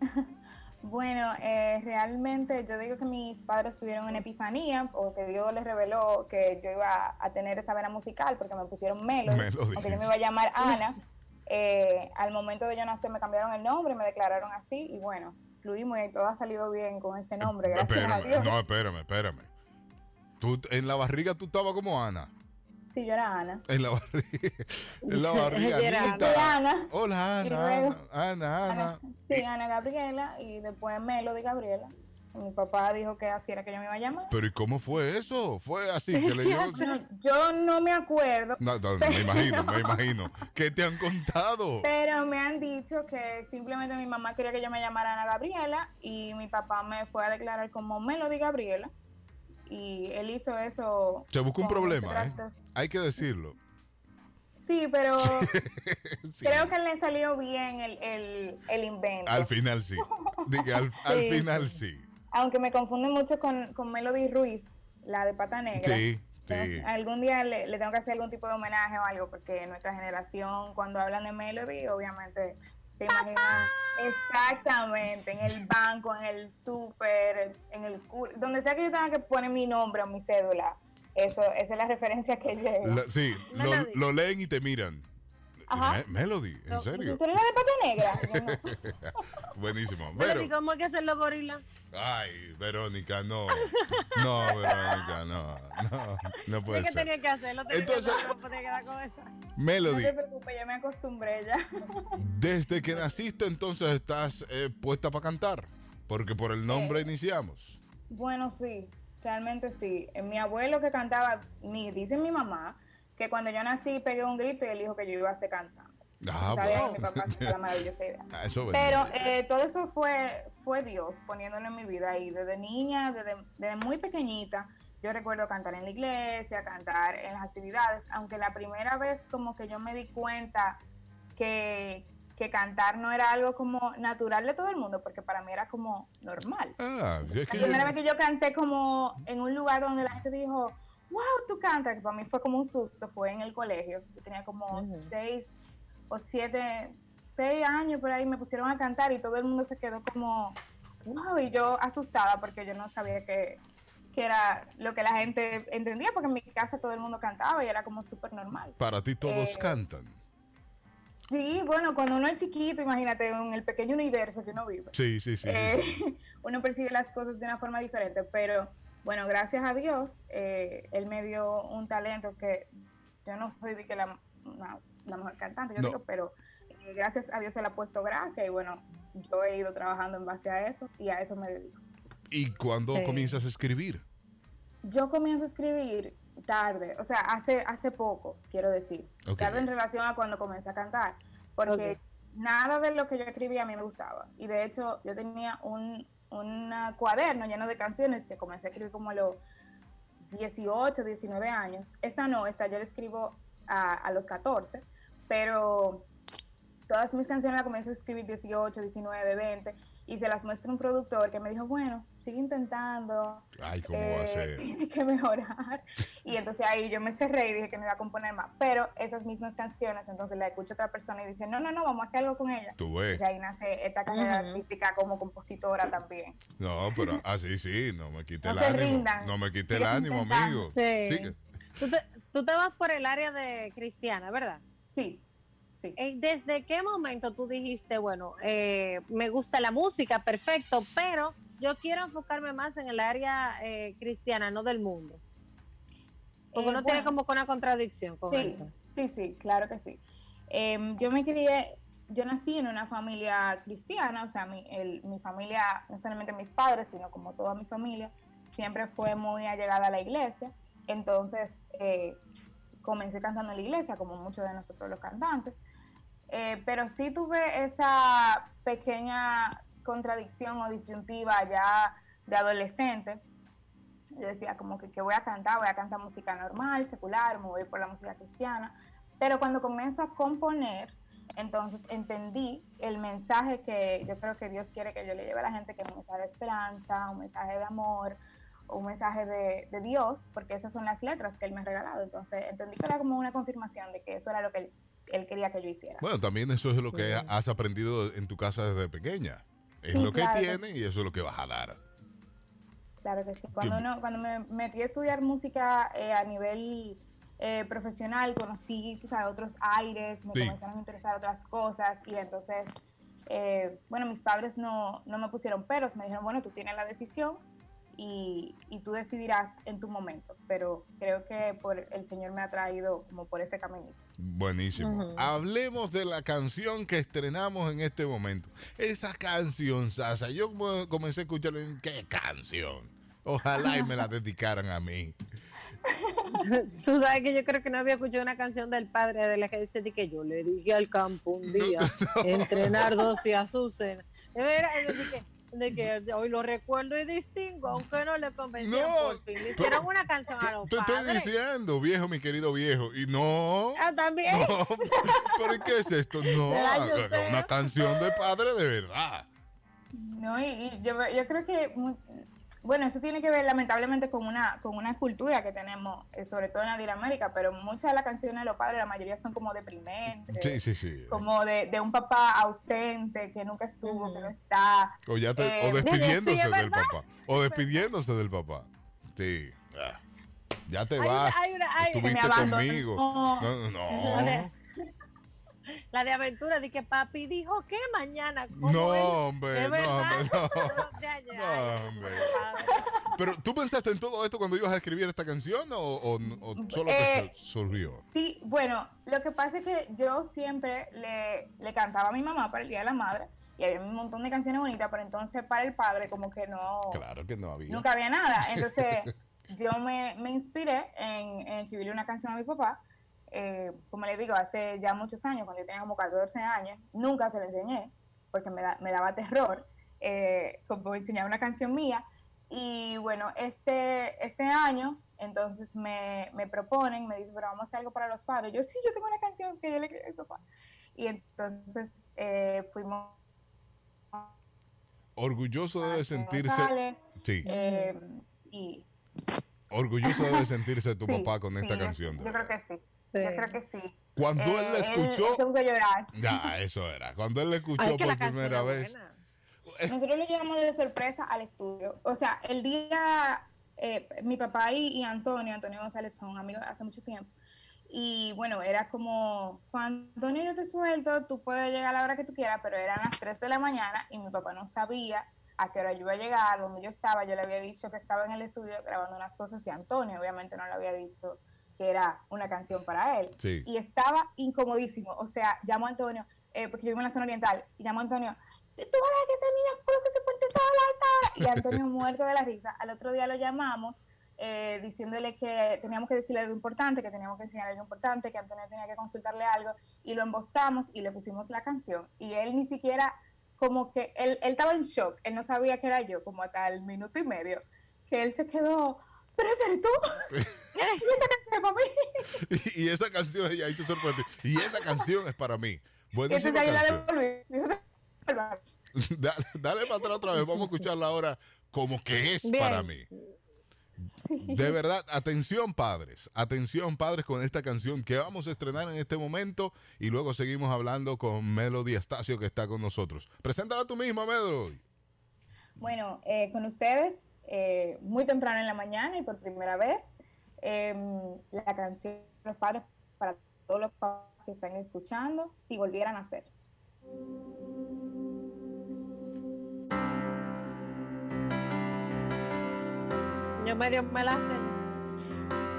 Bueno, eh, realmente yo digo que mis padres tuvieron una epifanía o que Dios les reveló que yo iba a tener esa vena musical porque me pusieron Melody,
Melody.
aunque yo me iba a llamar Ana. Eh, al momento de yo nacer me cambiaron el nombre y me declararon así y bueno, fluimos y todo ha salido bien con ese nombre, gracias a Dios.
no, espérame, espérame. Tú, en la barriga tú estabas como Ana.
Sí, yo era Ana.
En la barriga. En la barriga.
Era
Anita.
Ana.
Hola, Ana.
luego-
Ana, Ana, Ana.
Sí, Ana Gabriela y después Melody Gabriela. Mi papá dijo que así era que yo me iba a llamar.
Pero ¿y cómo fue eso? Fue así que le dio.
Yo no me acuerdo,
No, no, me imagino, me imagino. ¿Qué te han contado?
pero me han dicho que simplemente mi mamá quería que yo me llamara Ana Gabriela y mi papá me fue a declarar como Melody Gabriela. Y él hizo eso.
Se buscó un problema, ¿eh? Hay que decirlo.
Sí, pero
Sí.
creo que le salió bien el, el, el invento.
Al final sí. Diga, al, final sí.
Aunque me confunde mucho con, con Melody Ruiz, la de Pata Negra.
Sí, sí.
Algún día le, le tengo que hacer algún tipo de homenaje o algo, porque nuestra generación, cuando hablan de Melody, obviamente te imaginas exactamente en el banco, en el súper, en el cu- donde sea que yo tenga que poner mi nombre o mi cédula. Eso, esa es la referencia que llega.
La- sí, lo leen y te miran.
Ajá.
Me- Melody, ¿en
No,
serio?
¿Tú eres la de Pata Negra? No.
Buenísimo.
Pero, ¿y cómo hay que hacerlo, gorila?
Ay, Verónica, no. No, Verónica, no. no puede
¿Qué
ser.
tenía que hacerlo? Tenía
Entonces-
que hacerlo, no con esa.
No
Melody,
te preocupes, ya me acostumbré ya.
desde que naciste entonces estás eh, puesta para cantar. Porque por el nombre iniciamos.
Bueno, sí, realmente sí. Mi abuelo que cantaba, mi, dice mi mamá, que cuando yo nací pegué un grito y él dijo que yo iba a ser cantante.
Ah, bueno.
que mi papá la maravillosa idea.
Ah, eso
Pero eh, todo eso fue, fue Dios poniéndolo en mi vida y desde niña, desde, desde muy pequeñita, yo recuerdo cantar en la iglesia, cantar en las actividades, aunque la primera vez como que yo me di cuenta que, que cantar no era algo como natural de todo el mundo, porque para mí era como normal.
Ah, es
La
que
primera
yo-
vez que yo canté como en un lugar donde la gente dijo, wow, tú cantas, que para mí fue como un susto, fue en el colegio. Yo tenía como seis o siete, seis años por ahí, me pusieron a cantar y todo el mundo se quedó como, wow, y yo asustada porque yo no sabía que, que era lo que la gente entendía, porque en mi casa todo el mundo cantaba y era como súper normal.
para ti todos
Eh,
cantan.
Sí, bueno, cuando uno es chiquito, imagínate, en el pequeño universo que uno vive.
Sí, sí, sí. sí,
Eh,
sí.
uno percibe las cosas de una forma diferente, pero bueno, gracias a Dios, eh, él me dio un talento que yo no soy de que la, una- la mejor cantante, yo
No.
digo, pero eh, gracias a Dios se le ha puesto gracia y bueno, yo he ido trabajando en base a eso y a eso me dedico.
¿Y cuándo
Sí.
comienzas a escribir?
Yo comienzo a escribir tarde, o sea, hace, hace poco, quiero decir, tarde en relación a cuando comencé a cantar, porque nada de lo que yo escribía a mí me gustaba. Y de hecho, yo tenía un, un cuaderno lleno de canciones que comencé a escribir como a los 18, 19 años. Esta no, esta yo la escribo a, a los 14, pero todas mis canciones las comienzo a escribir 18, 19, 20 y se las muestro a un productor que me dijo, bueno, sigue intentando,
Ay, ¿cómo va a
eh,
ser?
tiene que mejorar. Y entonces ahí yo me cerré y dije que no iba a componer más. Pero esas mismas canciones, entonces la escucha otra persona y dice, no, no, no, vamos a hacer algo con ella.
Tú ves.
Entonces ahí nace esta carrera artística como compositora también.
No, pero así sí, no me quite
No
el
se
ánimo.
rindan.
No me quite el ánimo,
intentando.
amigo.
Sí. Tú te, tú te vas por el área de cristiana, ¿verdad?
Sí, sí.
Eh, ¿Desde qué momento tú dijiste, bueno, eh, me gusta la música, perfecto, pero yo quiero enfocarme más en el área eh, cristiana, no del mundo? Porque
Eh,
uno tiene como una contradicción con
sí,
eso.
Sí, sí, claro que sí. Em, yo me crié, yo nací en una familia cristiana, o sea, mi, el- mi familia, no solamente mis padres, sino como toda mi familia, siempre fue muy allegada a la iglesia. Entonces, comencé cantando en la iglesia, como muchos de nosotros los cantantes. Eh, pero sí tuve esa pequeña contradicción o disyuntiva ya de adolescente. Yo decía como que, voy a cantar, voy a cantar música normal, secular, me voy por la música cristiana. Pero cuando comienzo a componer, entonces entendí el mensaje que yo creo que Dios quiere que yo le lleve a la gente, que es un mensaje de esperanza, un mensaje de amor, un mensaje de, de Dios, porque esas son las letras que Él me ha regalado. Entonces entendí que era como una confirmación de que eso era lo que Él, él quería que yo hiciera.
Bueno, también eso es lo que has aprendido en tu casa desde pequeña. Es
Sí,
lo que
claro que
tiene y eso es lo que vas a dar.
Claro que sí. Cuando, cuando me metí a estudiar música eh, a nivel eh, profesional, conocí tú sabes, otros aires, me comenzaron a interesar otras cosas y entonces, eh, bueno, mis padres no, no me pusieron peros, me dijeron, bueno, tú tienes la decisión y, y tú decidirás en tu momento, pero creo que por el Señor me ha traído como por este caminito.
Buenísimo. Hablemos de la canción que estrenamos en este momento. Esa canción, Sasa. Yo comencé a escucharla en qué canción. Ojalá y me la dedicaran a mí.
Tú sabes que yo creo que no había escuchado una canción del padre de la que dice de que yo le dije al campo un día entrenar dos y Azucena. De veras, de que, de que hoy lo recuerdo y distingo, aunque no le convencieron
No,
por fin. Le hicieron una canción a los
Te estoy
padres.
diciendo, viejo, mi querido viejo. Y no.
Ah, también.
No, pero ¿qué es esto? No, una canción de padre de verdad.
No, y, y yo, yo creo que, bueno, eso tiene que ver lamentablemente con una, con una cultura que tenemos, eh, sobre todo en Latinoamérica, pero muchas de las canciones de los padres, la mayoría son como deprimentes,
Sí, sí, sí.
como de, de un papá ausente que nunca estuvo, que no está.
O, ya te-
Eh,
o despidiéndose
sí, es
del
verdad.
papá. O despidiéndose del papá. Sí. Ah. Ya te
Hay una-
vas.
hay una- hay-
Estuviste
Me abandonó.
conmigo. No, no, no.
La de aventura, de que papi dijo que mañana. ¿cómo
No,
es?
hombre,
Es
no, hombre. No. Pero, ¿tú pensaste en todo esto cuando ibas a escribir esta canción o, o- o solo te
Eh,
sal- surgió?
Sí, bueno, lo que pasa es que yo siempre le, le cantaba a mi mamá para el Día de la Madre y había un montón de canciones bonitas, pero entonces para el padre como que no,
Claro que no había.
nunca había nada. Entonces yo me, me inspiré en, en escribirle una canción a mi papá, eh, como le digo, hace ya muchos años, cuando yo tenía como 14 años, nunca se lo enseñé porque me, da- me daba terror eh, como enseñar una canción mía. Y bueno, este, este año, entonces me, me proponen, me dicen, pero vamos a hacer algo para los padres. Yo, sí, yo tengo una canción que yo le escribí a mi papá. Y entonces eh, fuimos
Orgulloso debe sentirse.
González,
Sí,
eh, y
orgulloso debe sentirse tu
sí,
papá con esta
sí,
canción.
Yo, creo que sí. Yo creo que sí.
Cuando él la
Eh,
escuchó,
él se puso a llorar.
ya, eso era. Cuando él la escuchó
Ay, que
por
la
primera vez.
buena.
Nosotros lo llevamos de sorpresa al estudio. O sea, el día, eh, mi papá y, y Antonio, Antonio González son amigos de hace mucho tiempo. Y bueno, era como, cuando Antonio yo te suelto, tú puedes llegar a la hora que tú quieras, pero eran las 3 de la mañana y mi papá no sabía a qué hora yo iba a llegar, dónde yo estaba. Yo le había dicho que estaba en el estudio grabando unas cosas de Antonio, obviamente no le había dicho que era una canción para él.
Sí.
Y estaba incomodísimo. O sea, llamo a Antonio, eh, porque yo vivo en la zona oriental, y llamo a Antonio, tú vas a dejar que esa niña cruce ese puente sola hasta ahora?" Y Antonio muerto de la risa. Al otro día lo llamamos eh, diciéndole que teníamos que decirle algo importante, que teníamos que enseñarle algo importante, que Antonio tenía que consultarle algo, y lo emboscamos y le pusimos la canción. Y él ni siquiera, como que, él, él estaba en shock, él no sabía que era yo, como hasta el minuto y medio, que él se quedó, pero ese eres tú. y esa canción es para mí.
y esa canción, y ahí se sorprendió. Y esa canción es para mí.
Entonces ahí la
dale, dale para atrás otra vez. Vamos a escucharla ahora como que es
Bien.
para mí. De verdad, atención padres, atención padres con esta canción que vamos a estrenar en este momento y luego seguimos hablando con Melody Astacio que está con nosotros. Preséntala tú misma, Melody.
Bueno, eh, con ustedes, eh, muy temprano en la mañana y por primera vez, em, la canción de los padres para todos los padres que están escuchando, si volvieran a ser.
Yo medio me la sé.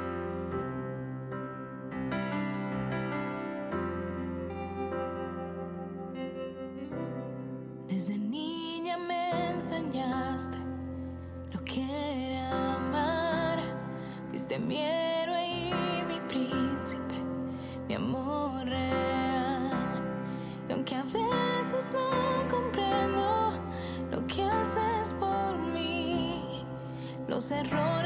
Errores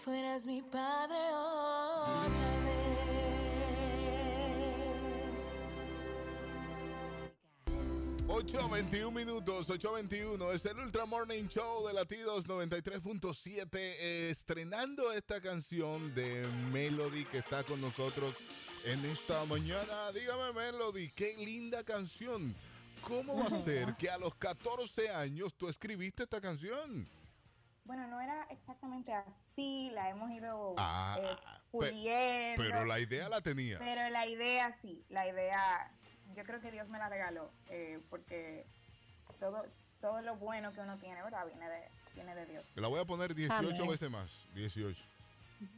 fueras mi padre otra vez.
8.21 minutos, 8.21. Es el Ultra Morning Show de Latidos 93.7. eh, estrenando esta canción de Melody que está con nosotros en esta mañana. Dígame, Melody, qué linda canción. ¿Cómo va a ser que a los 14 años tú escribiste esta canción?
Bueno, no era exactamente así, la hemos ido
Ah,
eh,
pe-
puliendo.
pero la idea la tenía.
Pero la idea sí, la idea, yo creo que Dios me la regaló, eh, porque todo, todo lo bueno que uno tiene, ¿verdad? Viene de, viene de Dios.
La voy a poner 18
Amén.
veces más. 18.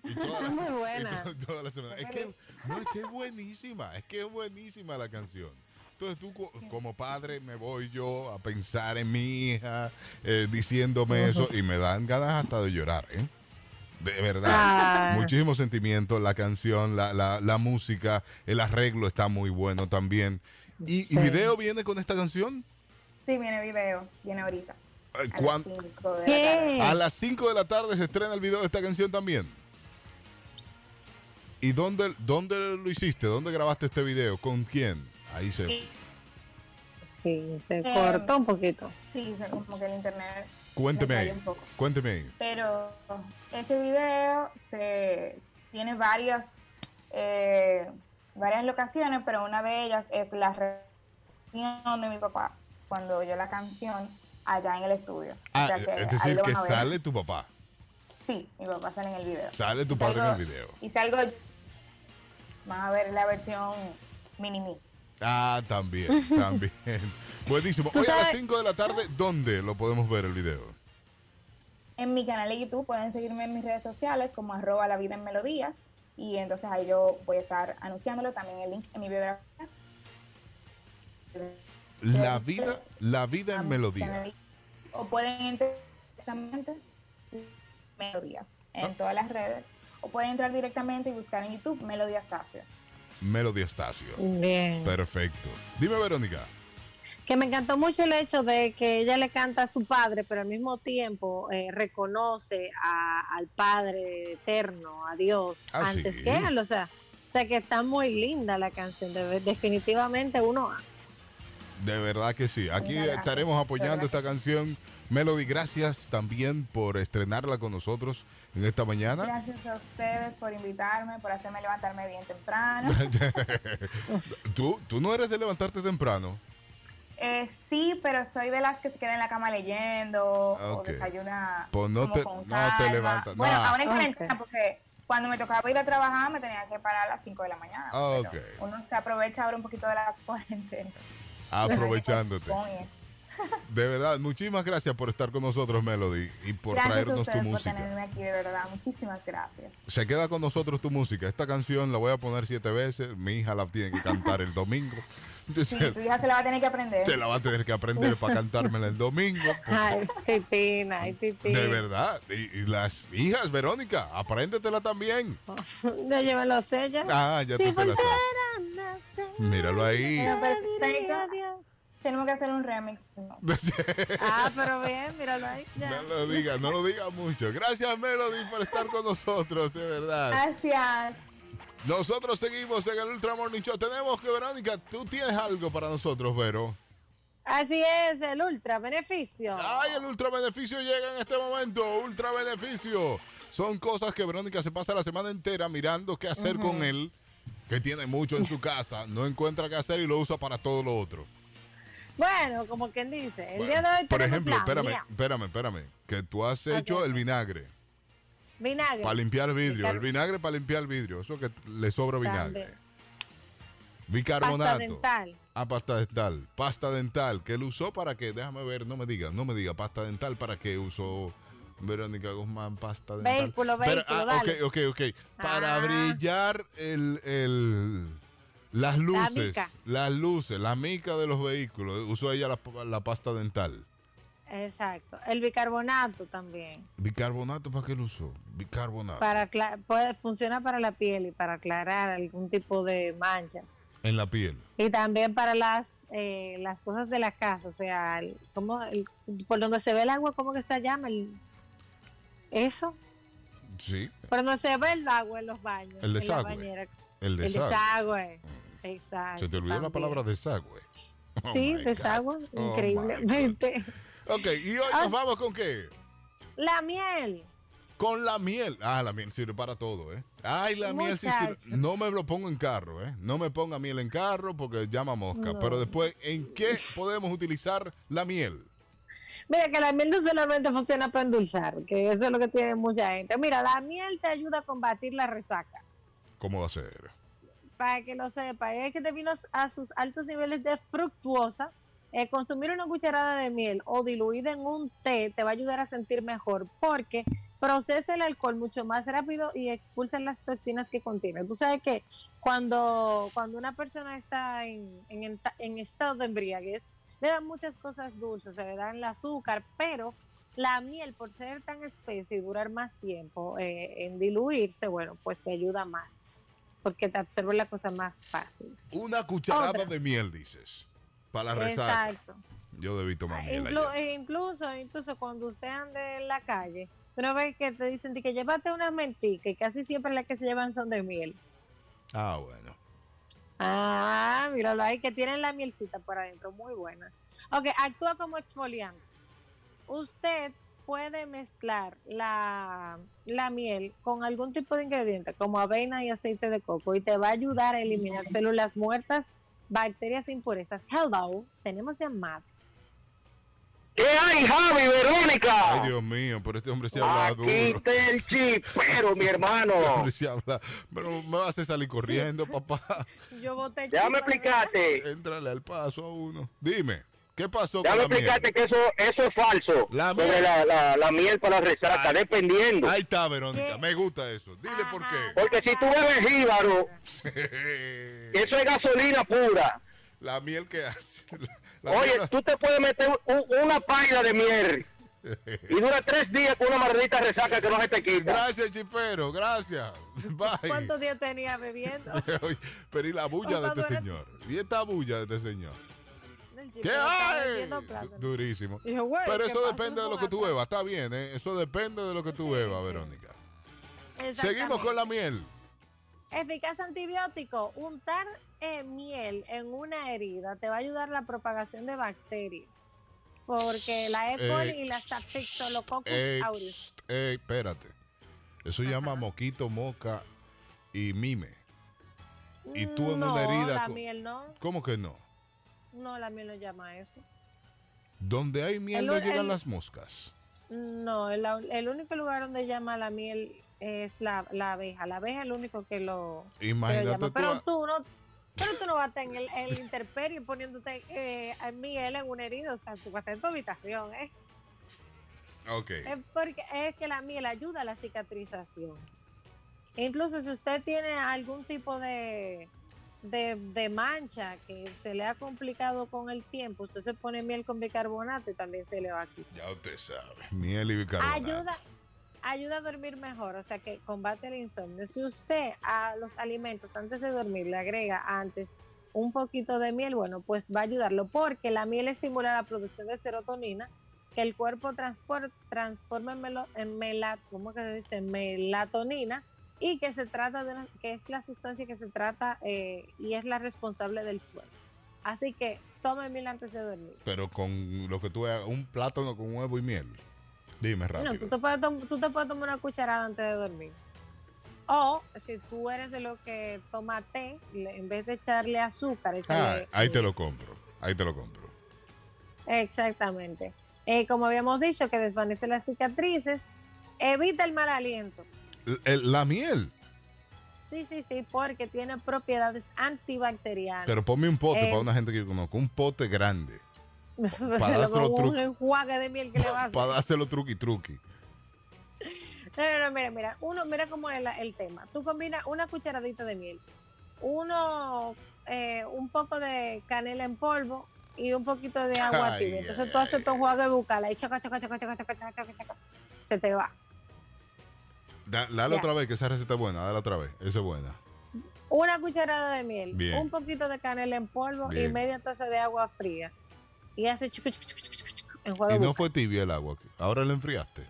Y toda la,
Muy
y
buena.
to- toda la semana. Es que, no, es que es buenísima. Es que es buenísima la canción. Entonces tú co- como padre me voy yo a pensar en mi hija eh, diciéndome eso y me dan ganas hasta de llorar, ¿eh? De verdad.
Ah.
Muchísimo sentimiento, la canción, la, la, la música, el arreglo está muy bueno también. ¿Y, y
Sí.
video viene con esta canción?
Sí, viene video, viene ahorita.
Eh,
a las
¿cuán-
cinco de la tarde.
A las 5 de la tarde se estrena el video de esta canción también. ¿Y dónde, dónde lo hiciste? ¿Dónde grabaste este video? ¿Con quién? Ahí se...
Sí, se
Eh,
cortó un poquito.
Sí, se- como que el internet.
Cuénteme. Cuénteme ahí.
Pero este video se tiene varias, eh, varias locaciones, pero una de ellas es la reacción de mi papá cuando oyó la canción allá en el estudio.
Ah,
O sea que
es
ahí
decir,
lo
que
van a ver.
sale tu papá.
Sí, mi papá sale en el video.
Sale tu
Y
padre en
salgo-
el video.
Y salgo, van a ver la versión mini-me.
Ah, también, también. Buenísimo. Hoy a las
sabes-
5 de la tarde, ¿dónde lo podemos ver el video?
En mi canal de YouTube pueden seguirme en mis redes sociales como arroba la vida en melodías y entonces ahí yo voy a estar anunciándolo también el link en mi biografía.
La vida, la vida en melodía.
O pueden entrar directamente melodías en
Ah.
todas las redes o pueden entrar directamente y buscar en YouTube Melodía Estacio.
Melody Estacio.
Bien.
Perfecto. Dime, Verónica.
Que me encantó mucho el hecho de que ella le canta a su padre, pero al mismo tiempo eh, reconoce a- al Padre eterno, a Dios,
Ah,
antes
sí.
que él. O sea, o sea, que está muy linda la canción. de- definitivamente uno
De verdad que sí. Aquí estaremos apoyando esta canción. Melody, gracias también por estrenarla con nosotros en esta mañana.
Gracias a ustedes por invitarme, por hacerme levantarme bien temprano.
¿Tú, tú no eres de levantarte temprano.
Eh, sí, pero soy de las que se quedan en la cama leyendo o
Ok.
desayuna
Pues no
como
te-
con
no te
calma.
levantas,
Bueno,
nah.
ahora en cuarentena porque cuando me tocaba ir a trabajar me tenía que parar a las 5 de la mañana.
Ah,
pero
ok.
Uno se aprovecha ahora un poquito de la cuarentena.
Aprovechándote. De verdad, muchísimas gracias por estar con nosotros, Melody, y por
Gracias a
traernos tu
ustedes por
música.
tenerme aquí, de verdad. Muchísimas gracias.
Se queda con nosotros tu música. Esta canción la voy a poner siete veces. Mi hija la tiene que cantar el domingo.
Sí, tu hija se la va a tener que aprender.
Se la va a tener que aprender para cantármela el domingo.
Ay, titina, ay, titina.
De verdad. Y, y las hijas, Verónica, apréndetela también.
Ya yo me lo sé ya.
Ah, ya tú te la sabes.
a
Míralo ahí.
Perfecto. Tenemos que hacer un remix.
Ah, pero bien, míralo ahí. Ya.
No lo diga, no lo diga mucho. Gracias, Melody, por estar con nosotros, de verdad.
Gracias.
Nosotros seguimos en el Ultra Morning Show. Tenemos que, Verónica, tú tienes algo para nosotros, Vero.
Así es, el ultra beneficio.
Ay, el ultra beneficio llega en este momento. Ultra beneficio. Son cosas que Verónica se pasa la semana entera mirando qué hacer con él, que tiene mucho en su casa, no encuentra qué hacer y lo usa para todo lo otro.
Bueno, como quien dice, el
Bueno,
día de hoy
Por ejemplo,
plan,
espérame,
mira,
espérame, espérame. Que tú has hecho el vinagre
vinagre.
para limpiar vidrio.
Bicar-
El vinagre para limpiar vidrio. Eso que le sobra vinagre.
También.
Bicarbonato.
Pasta dental.
Ah, pasta dental. Pasta dental. Que él usó para que, déjame ver, no me diga, no me diga, pasta dental para que usó Verónica Guzmán pasta dental.
Vehículo,
Pero,
vehículo,
ah,
dale.
ok, ok, ok. Para
Ah.
brillar el, el- las luces,
mica.
las luces, la mica de los vehículos, usó ella la, la pasta dental.
Exacto. El bicarbonato también.
Bicarbonato, ¿para qué lo usó? Bicarbonato.
Para puede funcionar para la piel y para aclarar algún tipo de manchas.
En la piel.
Y también para las eh, las cosas de la casa, o sea, el- ¿cómo, el- por donde se ve el agua, ¿cómo que se llama? El- eso.
Sí,
Pero no se ve el agua en los baños.
El
en la
desagüe.
bañera.
el
El
desagüe.
Exacto.
Se te olvidó la
también.
palabra desagüe. Oh
Sí, desagüe.
Oh
Increíblemente.
Ok, y hoy
Ah.
nos vamos con qué?
La miel.
Con la miel. Ah, la miel sirve para todo, ¿eh? Ay, la miel sí sirve. No me lo pongo en carro, ¿eh? No me ponga miel en carro porque llama mosca.
No.
Pero después, ¿en qué podemos utilizar la miel?
Mira que la miel no solamente funciona para endulzar, que eso es lo que tiene mucha gente. Mira, la miel te ayuda a combatir la resaca.
¿Cómo va a ser?
Para que lo sepa, es que debido a sus altos niveles de fructuosa, eh, consumir una cucharada de miel o diluida en un té te va a ayudar a sentir mejor porque procesa el alcohol mucho más rápido y expulsa las toxinas que contiene. Tú sabes que cuando, cuando una persona está en, en, estado de embriaguez, le dan muchas cosas dulces, se le dan el azúcar, pero la miel, por ser tan espesa y durar más tiempo eh, en diluirse, bueno, pues te ayuda más, porque te absorbe la cosa más fácil.
Una cucharada
Otra.
de miel, dices. Para la resaca.
Exacto.
Yo debí tomar miel.
Inclu-
ayer.
e incluso, incluso cuando usted ande en la calle, no ves que te dicen que llévate una mentica y casi siempre las que se llevan son de miel.
Ah, bueno.
Ah, míralo ahí, que tienen la mielcita por adentro, muy buena. Ok, actúa como exfoliante. Usted puede mezclar la, la miel con algún tipo de ingrediente, como avena y aceite de coco, y te va a ayudar a eliminar células muertas, bacterias e impurezas. Hello, tenemos llamada.
¿Qué hay, Javi, Verónica?
Ay, Dios mío, pero este hombre se habla
Aquí
duro.
está el chipero, mi hermano.
Este hombre se habla. Pero me hacer salir corriendo, papá.
Yo voté
Déjame explicarte.
Entrale al paso a uno. Dime, ¿qué pasó
Déjame
con la miel?
explicarte que eso, eso es falso.
La
sobre
miel.
la, la, la miel para la resaca,
Ay.
dependiendo.
Ahí está, Verónica.
¿Qué?
Me gusta eso. Dile por
Ajá.
Porque si tú bebes jíbaro,
qué.
eso es gasolina pura.
la miel que hace. La, la
Oye,
miel-
tú te puedes meter un- una paila de miel y dura tres días con una maldita resaca que no se te quita.
Gracias, chipero. Gracias. Bye.
¿Cuántos días tenía bebiendo?
Pero y la bulla de este señor. Y esta bulla de este señor.
El chico
¿Qué hay? Durísimo.
Dijo, güey,
Pero
¿qué
eso depende de lo que tú bebas. Está bien, ¿eh? Eso depende de lo que tú
Sí,
bebas,
sí.
Verónica. Seguimos con la miel.
Eficaz antibiótico. Untar eh, miel en una herida te va a ayudar a la propagación de bacterias. Porque la E. coli
Eh,
y la Staphylococcus
Ey,
aureus.
espérate. Eso llama moquito, moca y mime. Y tú en
no,
una herida.
la
con-
miel no.
¿Cómo que no?
No, la miel no llama eso.
Donde hay miel
El-
no llegan
el-
las moscas.
No, el, el único lugar donde llama la miel es la, la abeja. La abeja es el único que lo, que lo
Imagínate
llama.
tú.
Pero tú no, pero tú no vas a estar en el, el interperio poniéndote eh, miel en una herida. O sea, tú vas a estar en tu habitación, ¿eh?
Ok.
Es porque es que la miel ayuda a la cicatrización. Incluso si usted tiene algún tipo de, de, de mancha que se le ha complicado con el tiempo, usted se pone miel con bicarbonato y también se le va a quitar.
Ya usted sabe. Miel y bicarbonato.
Ayuda, ayuda a dormir mejor, o sea que combate el insomnio. Si usted a los alimentos antes de dormir le agrega antes un poquito de miel, bueno, pues va a ayudarlo porque la miel estimula la producción de serotonina que el cuerpo transforma en, melo- en mela- ¿cómo que se dice? melatonina y que se trata de una, que es la sustancia que se trata eh, y es la responsable del sueño. Así que tome miel antes de dormir.
Pero con lo que tú hagas, un plátano con huevo y miel. Dime rápido.
No, tú te, puedes tú te puedes tomar una cucharada antes de dormir. O si tú eres de lo que toma té, en vez de echarle azúcar,
Ah,
échale.
ahí te lo compro. Ahí te lo compro.
Exactamente. Eh, como habíamos dicho, que desvanece las cicatrices, evita el mal aliento.
El- la miel.
Sí, sí, sí, porque tiene propiedades antibacterianas.
Pero ponme un pote
Eh,
para una gente que yo conozco. Un pote grande. para dárselo truqui.
enjuague de miel que le va a hacer.
Para dárselo truqui truqui.
No, no, no, mira, mira, uno, mira cómo es la- el tema. Tú combinas una cucharadita de miel, uno, eh, un poco de canela en polvo y un poquito de agua tibia. Entonces tú haces tu enjuague bucal ahí, chaca, chaca, chaca, chaca, chaca, chaca, chaca, chaca, se te va.
Da- dale
Ya.
otra vez, que esa receta es buena. Dale otra vez. Esa es buena.
Una cucharada de miel,
Bien.
un poquito de canela en polvo y media taza de agua fría. Y hace chucu, chucu, chucu, chucu, enjuague
Y no fue tibia el agua. Ahora la enfriaste.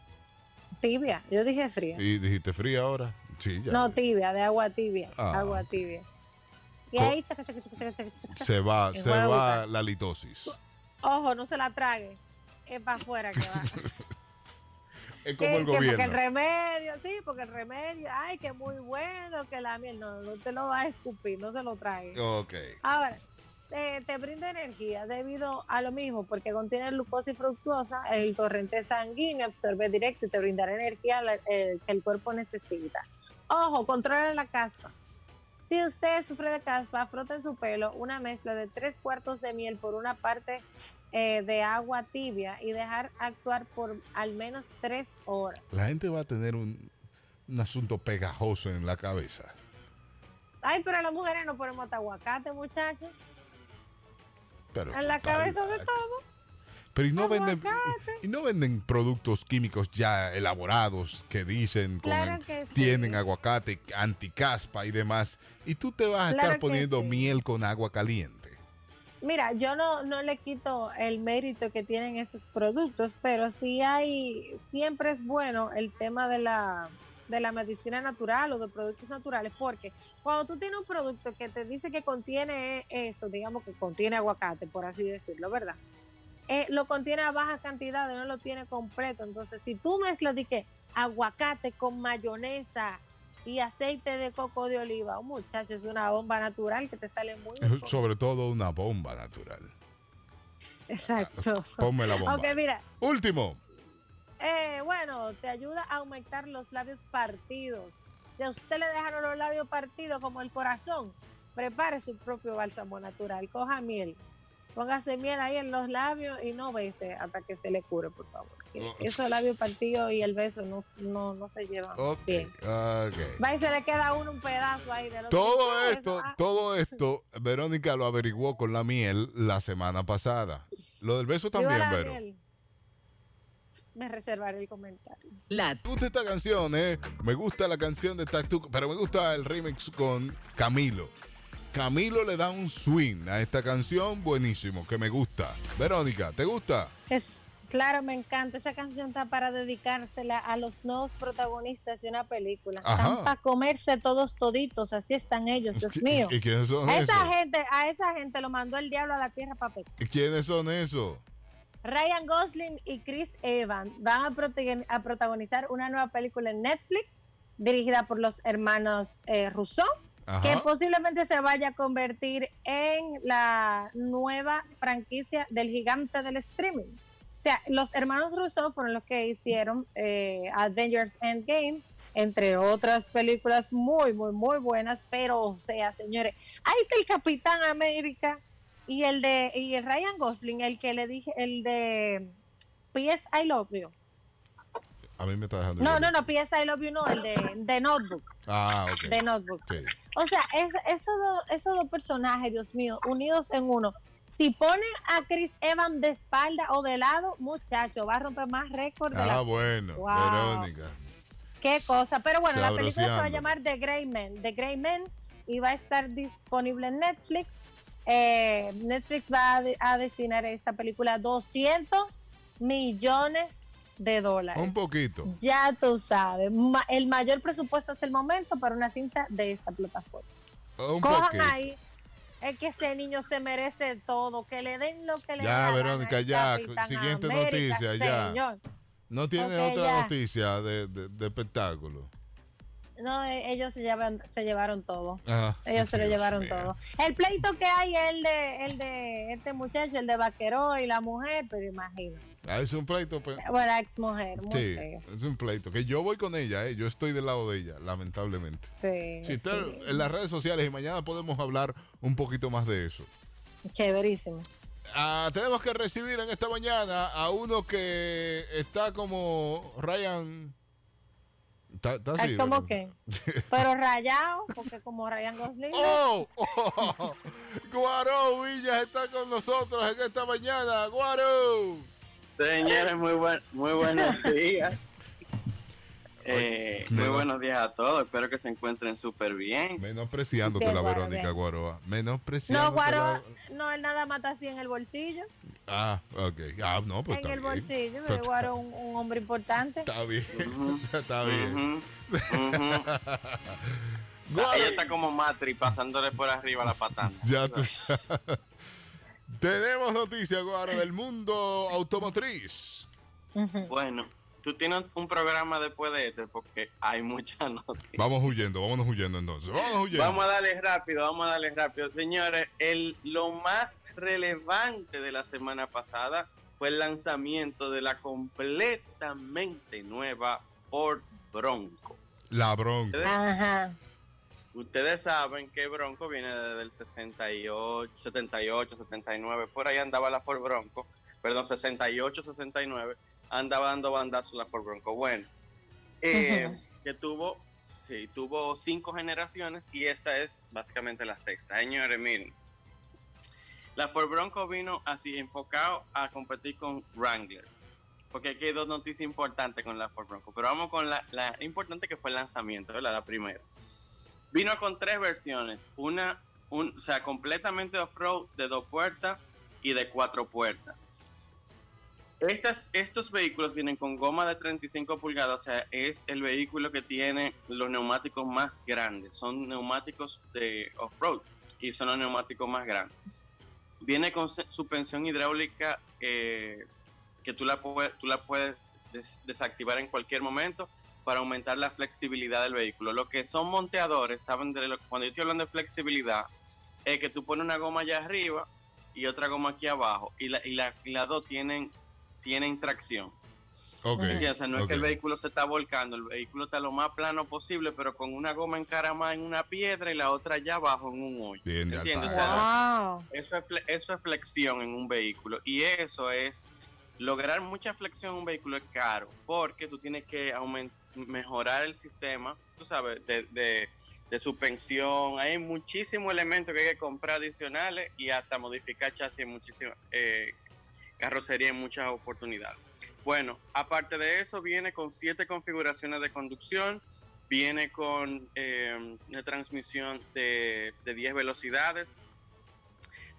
Tibia, yo dije fría.
¿Y dijiste fría ahora? Sí, ya.
No, tibia, de agua tibia.
Ah.
Agua tibia. Y
Co-
ahí, chaca, chaca, chaca,
Se va,
en
se
juego
va la litosis.
Ojo, no se la trague. Es para afuera que va.
Es como
que,
el
que porque el
gobierno.
remedio, sí, porque el remedio, ay, que muy bueno, que la miel, no, no te lo va a escupir, no se lo trague.
Ok.
Ahora, te, te brinda energía debido a lo mismo, porque contiene glucosa y fructosa, el torrente sanguíneo absorbe directo y te brindará energía la- que el cuerpo necesita. Ojo, controla la caspa. Si usted sufre de caspa, frota en su pelo una mezcla de tres cuartos de miel por una parte eh, de agua tibia y dejar actuar por al menos tres horas.
La gente va a tener un, un asunto pegajoso en la cabeza.
Ay, pero las mujeres no ponemos aguacate, muchachos.
Pero,
En la cabeza de
loca.
todo.
Pero y no venden y no venden productos químicos ya elaborados que dicen
Claro que sí.
tienen aguacate, anticaspa y demás. Y tú te vas a
Claro
estar poniendo
sí.
miel con agua caliente.
Mira, yo no, no le quito el mérito que tienen esos productos, pero sí hay, siempre es bueno el tema de la, de la medicina natural o de productos naturales, porque cuando tú tienes un producto que te dice que contiene eso, digamos que contiene aguacate, por así decirlo, ¿verdad? Eh, lo contiene a baja cantidad, no lo tiene completo. Entonces, si tú mezclas de que aguacate con mayonesa y aceite de coco de oliva, un muchacho, es una bomba natural que te sale muy bien.
Sobre todo una bomba natural.
Exacto.
Ponme la bomba.
Aunque mira,
Último.
eh, bueno, te ayuda a aumentar los labios partidos. Si a usted le dejaron los labios partidos como el corazón, prepare su propio bálsamo natural. Coja miel. Póngase miel ahí en los labios y no bese hasta que se le cure, por favor. Que
Oh.
Esos labios partidos y el beso no, no, no se llevan
Ok.
bien. Va y se le queda a uno un pedazo ahí de lo
Todo
que-
esto,
Ah,
todo esto, Verónica lo averiguó con la miel la semana pasada. Lo del beso también,
la
Vero.
miel. Me reservaré el comentario.
Me gusta esta canción, ¿eh? Me gusta la canción de Tactu, pero me gusta el remix con Camilo. Camilo le da un swing a esta canción buenísimo, que me gusta. Verónica, ¿te gusta?
Es, claro, me encanta. Esa canción está para dedicársela a los nuevos protagonistas de una película.
Ajá.
Están para comerse todos toditos, así están ellos, Dios mío.
¿Y quiénes son
A esa
esos?
gente, a esa gente lo mandó el diablo a la tierra pecar.
¿Y quiénes son esos?
Ryan Gosling y Chris Evans van a, protagonizar una nueva película en Netflix dirigida por los hermanos eh, Rousseau,
Ajá.
que posiblemente se vaya a convertir en la nueva franquicia del gigante del streaming. O sea, los hermanos Rousseau fueron los que hicieron eh, Avengers Endgame, entre otras películas muy, muy, muy buenas, pero, o sea, señores, ahí está el Capitán América y el de y el Ryan Gosling, el que le dije, el de P.S. I Love You.
A mí me está dejando.
No, no, no, P.S. I Love You no, el de, de Notebook.
Ah, ok.
De Notebook.
Sí.
O sea, es- esos, dos, esos dos personajes, Dios mío, unidos en uno. Si ponen a Chris Evans de espalda o de lado, muchacho, va a romper más récord de
Ah,
la...
bueno,
Wow.
Verónica.
Qué cosa. Pero bueno, la película se va a llamar The Grey Man. The Grey Man y va a estar disponible en Netflix. Eh, Netflix va a, de- a destinar a esta película 200 millones de dólares.
Un poquito.
Ya tú sabes, ma- el mayor presupuesto hasta el momento para una cinta de esta plataforma.
Un
Cojan
poquito.
ahí, es que ese niño se merece todo, que le den lo que le
Ya,
da la
Verónica, ya, siguiente
América,
noticia, ya. No tiene otra
ya.
noticia de, de- de espectáculo.
No, eh, ellos se, llevan, se llevaron todo.
Ajá.
Ellos se lo llevaron todo. El pleito que hay es el de, el de este muchacho, el de vaquero y la mujer, pero imagino.
Ah, es un pleito. pe-
Bueno, la ex mujer, muy
Sí,
feo.
es un pleito. Que yo voy con ella, ¿eh? yo estoy del lado de ella, lamentablemente.
Sí,
Si está
sí.
en las redes sociales y mañana podemos hablar un poquito más de eso.
Chéverísimo.
Ah, tenemos que recibir en esta mañana a uno que está como Ryan. ¿Está, está así,
Ay, ¿Cómo
¿verdad?
que? Pero rayado, porque como Ryan Gosling.
¡Oh! oh Guaro Villas está con nosotros en esta mañana. ¡Guaro!
Señores, muy, buen, muy buenos días. Eh, muy buenos días a todos. Espero que se encuentren súper bien.
Menospreciándote la
guaro,
Verónica
bien.
Guaroa. Menospreciándote
No, Guaro,
la-
no, él nada mata así en el bolsillo.
Ah, ok. Ah, no, pues
en
está
el
bien.
bolsillo, pero Guaro un, un hombre importante.
Está bien. está bien.
Ah, Ella está como Matri pasándole por arriba la patana.
Ya tú sabes. Tenemos noticias, Guaro, del mundo automotriz.
Bueno, tú tienes un programa después de este porque hay muchas noticias.
Vamos huyendo, vámonos huyendo entonces. Vamos huyendo.
Vamos a darle rápido, vamos a darle rápido. Señores, el, lo más relevante de la semana pasada fue el lanzamiento de la completamente nueva Ford Bronco.
La bronca.
Ajá.
Ustedes saben que Bronco viene desde el 68, 78, 79, por ahí andaba la Ford Bronco, perdón, 68, 69, andaba dando bandazos la Ford Bronco. Bueno, eh, que tuvo, sí, tuvo cinco generaciones y esta es básicamente la sexta. Señores, miren, la Ford Bronco vino así enfocado a competir con Wrangler. Porque aquí hay dos noticias importantes con la Ford Bronco. Pero vamos con la, la importante que fue el lanzamiento, ¿verdad? La primera. Vino con tres versiones. Una, un, o sea, completamente off-road de dos puertas y de cuatro puertas. Estos vehículos vienen con goma de 35 pulgadas, o sea, es el vehículo que tiene los neumáticos más grandes. Son neumáticos de off-road y son los neumáticos más grandes. Viene con suspensión hidráulica eh, que tú la, puedes, tú la puedes des- desactivar en cualquier momento para aumentar la flexibilidad del vehículo. Lo que son monteadores, saben de lo, cuando yo estoy hablando de flexibilidad, es que tú pones una goma allá arriba y otra goma aquí abajo y, la, y, la, y las dos tienen, tienen tracción.
Ok,
¿Entiendes? O sea, no es que el vehículo se está volcando, el vehículo está lo más plano posible, pero con una goma encaramada en una piedra y la otra allá abajo en un hoyo.
Bien, de
¿Entiendes? O
alta.
sea,
Wow.
eso es, fle- eso es flexión en un vehículo y eso es lograr mucha flexión en un vehículo es caro porque tú tienes que aument- mejorar el sistema, tú sabes, de, de, de suspensión. Hay muchísimos elementos que hay que comprar adicionales y hasta modificar chasis en muchísimas eh, carrocería en muchas oportunidades. Bueno, aparte de eso, viene con siete configuraciones de conducción, viene con eh, una transmisión de, de 10 velocidades,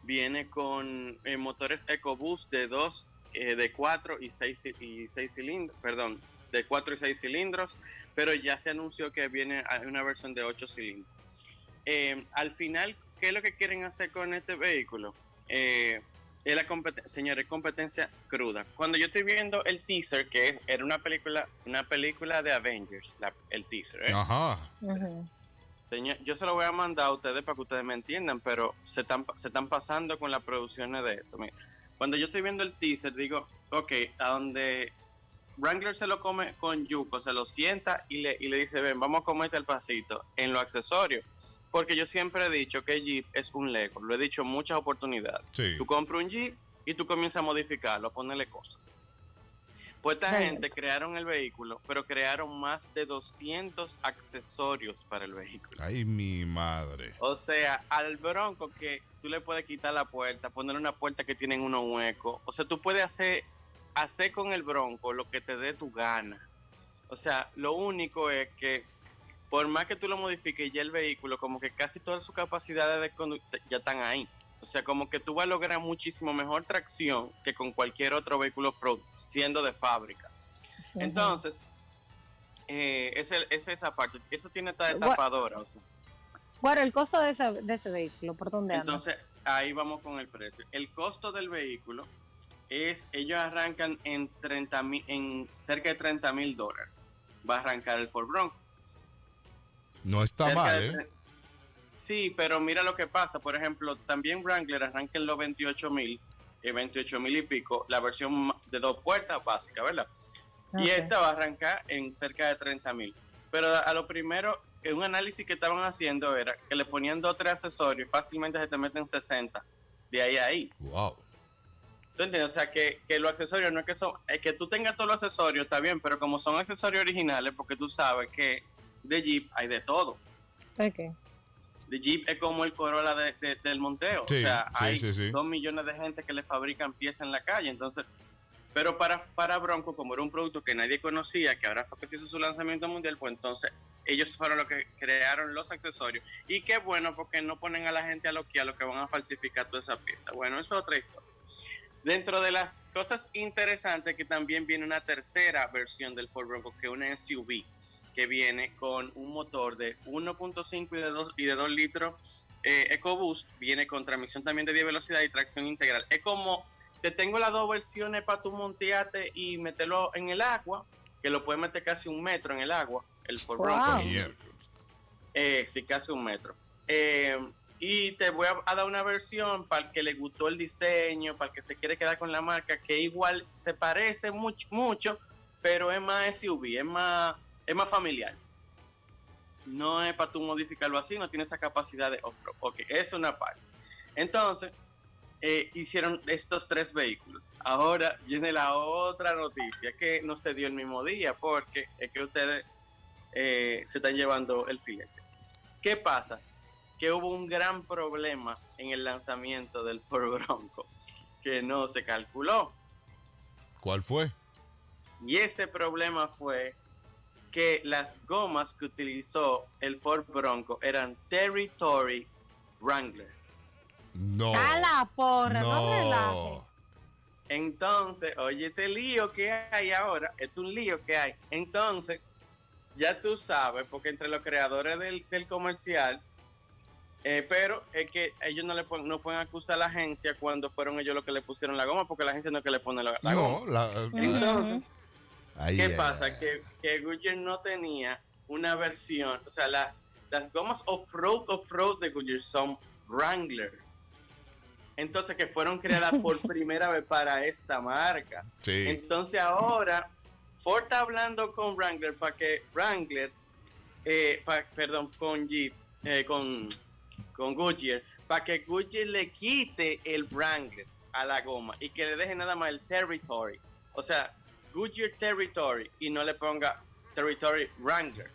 viene con eh, motores EcoBoost de 2, de 4 y 6 y seis cilindros, perdón, de 4 y 6 cilindros, pero ya se anunció que viene una versión de 8 cilindros. Eh, al final, ¿qué es lo que quieren hacer con este vehículo? Eh, es la competen- señores, competencia cruda. Cuando yo estoy viendo el teaser, que es- era una película, una película de Avengers, la- el teaser, ¿eh?
Ajá.
Señor, yo se lo voy a mandar a ustedes para que ustedes me entiendan, pero se están, se están pasando con las producciones de esto. Mira, cuando yo estoy viendo el teaser, digo, ok, a donde Wrangler se lo come con Yuko, se lo sienta y le, y le dice, ven, vamos a comerte el pasito en los accesorios. Porque yo siempre he dicho que Jeep es un Lego, lo he dicho en muchas oportunidades.
Sí.
Tú compras un Jeep y tú comienzas a modificarlo, a ponerle cosas. Pues esta gente crearon el vehículo, pero crearon más de 200 accesorios para el vehículo.
Ay, mi madre.
O sea, al Bronco que tú le puedes quitar la puerta, poner una puerta que tienen unos huecos. O sea, tú puedes hacer, hacer con el Bronco lo que te dé tu gana. O sea, lo único es que por más que tú lo modifiques ya el vehículo, como que casi todas sus capacidades de conducta ya están ahí. O sea, como que tú vas a lograr muchísimo mejor tracción que con cualquier otro vehículo off-road, siendo de fábrica. Entonces, eh, es, el- es esa parte. Eso tiene esta tapadora. o sea.
Bueno, el costo de ese, de ese vehículo, ¿por dónde anda?
Entonces, ahí vamos con el precio. El costo del vehículo es, ellos arrancan en 30 mil, en cerca de 30 mil dólares. Va a arrancar el Ford Bronco.
No está mal,
de
¿eh?
Sí, pero mira lo que pasa. Por ejemplo, también Wrangler arranca en los 28 mil, 28 mil y pico, la versión de dos puertas básica, ¿verdad? Y esta va a arrancar en cerca de 30 mil. Pero a, lo primero, en un análisis que estaban haciendo era que le ponían dos o tres accesorios y fácilmente se te meten 60. De ahí a ahí.
Wow.
¿Tú entiendes? O sea, que, que los accesorios no es que son. Es que tú tengas todos los accesorios, está bien, pero como son accesorios originales, porque tú sabes que de Jeep hay de todo.
Ok.
De Jeep es como el Corolla de- de- del monteo.
Sí,
o sea,
sí,
hay
sí, sí.
dos millones de gente que le fabrican piezas en la calle. Entonces, Pero para, para Bronco, como era un producto que nadie conocía, que ahora fue que se hizo su lanzamiento mundial, pues entonces ellos fueron los que crearon los accesorios. Y qué bueno, porque no ponen a la gente a lo que a lo que van a falsificar toda esa pieza. Bueno, eso es otra historia. Dentro de las cosas interesantes que también viene una tercera versión del Ford Bronco, que es una SUV, que viene con un motor de 1.5 y de 2 y de 2 litros eh, EcoBoost, viene con transmisión también de 10 velocidad y tracción integral. Es como te tengo las dos versiones para tu monteate y meterlo en el agua, que lo puedes meter casi un metro en el agua, el Ford Bronco. Eh, sí, casi un metro. Eh, y te voy a, a dar una versión para el que le gustó el diseño, para el que se quiere quedar con la marca, que igual se parece mucho, mucho pero es más SUV, es más, es más familiar. No es para tú modificarlo así, no tiene esa capacidad de off-road. Ok, es una parte. Entonces, eh, hicieron estos tres vehículos. Ahora viene la otra noticia que no se dio el mismo día porque es que ustedes eh, se están llevando el filete. ¿Qué pasa? Que hubo un gran problema en el lanzamiento del Ford Bronco que no se calculó.
¿Cuál fue?
Y ese problema fue que las gomas que utilizó el Ford Bronco eran Territory Wrangler.
No.
A la porra, no, relajes.
Entonces, oye, este lío que hay ahora, es un lío que hay. Entonces, ya tú sabes, porque entre los creadores del, del comercial, eh, pero es que ellos no le pueden, no pueden acusar a la agencia cuando fueron ellos los que le pusieron la goma, porque la agencia no es que le pone la, la
No,
goma.
la-
Entonces,
Ahí,
¿qué
ahí,
pasa? Que, que Goodyear no tenía una versión, o sea, las, las gomas off-road, off-road de Goodyear son Wrangler. Entonces, que fueron creadas por primera vez para esta marca.
Sí.
Entonces ahora Ford está hablando con Wrangler para que Wrangler, eh, pa- perdón, con Jeep, eh, con, con Goodyear, para que Goodyear le quite el Wrangler a la goma y que le deje nada más el Territory. O sea, Goodyear Territory y no le ponga Territory Wrangler.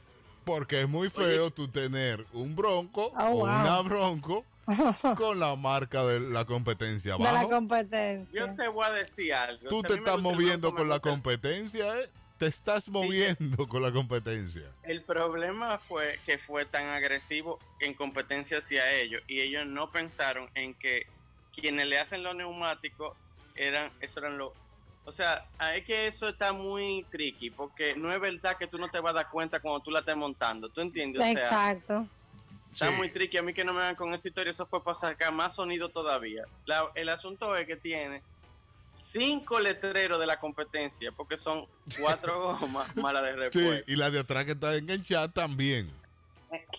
Porque es muy feo tú tener un bronco
Oh,
o
wow.
una bronco con la marca de la competencia
De la competencia.
Yo te voy a decir algo.
Tú
O sea,
te estás moviendo con la competencia, ¿eh? Te estás moviendo con la competencia.
El problema fue que fue tan agresivo en competencia hacia ellos y ellos no pensaron en que quienes le hacen los neumáticos eran, eso eran los... O sea, es que eso está muy tricky porque no es verdad que tú no te vas a dar cuenta cuando tú la estés montando, ¿tú entiendes? O sea,
Exacto.
Está muy tricky. A mí que no me hagan con esa historia, eso fue para sacar más sonido todavía. La- el asunto es que tiene cinco letreros de la competencia, porque son cuatro gomas malas de
Sí,
repuesto.
y la de atrás que está enganchada también.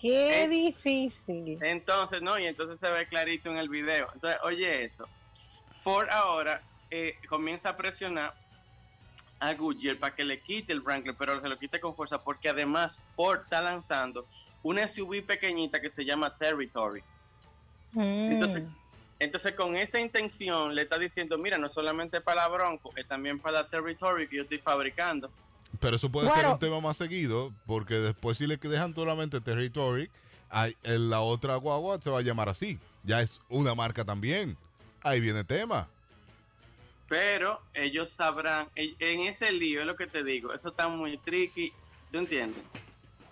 Qué
Eh,
difícil.
Entonces, no, y entonces se ve clarito en el video. Entonces, oye esto. Ford ahora eh, comienza a presionar a Goodyear para que le quite el Wrangler, pero se lo quite con fuerza, porque además Ford está lanzando una SUV pequeñita que se llama Territory.
Mm.
Entonces, entonces con esa intención le está diciendo, mira, no solamente para la Bronco, es también para la Territory que yo estoy fabricando.
Pero eso puede ser un tema más seguido, porque después si le dejan solamente Territory, hay- en la otra guagua se va a llamar así. Ya es una marca también. Ahí viene tema.
Pero ellos sabrán, en ese lío es lo que te digo, eso está muy tricky, ¿tú entiendes?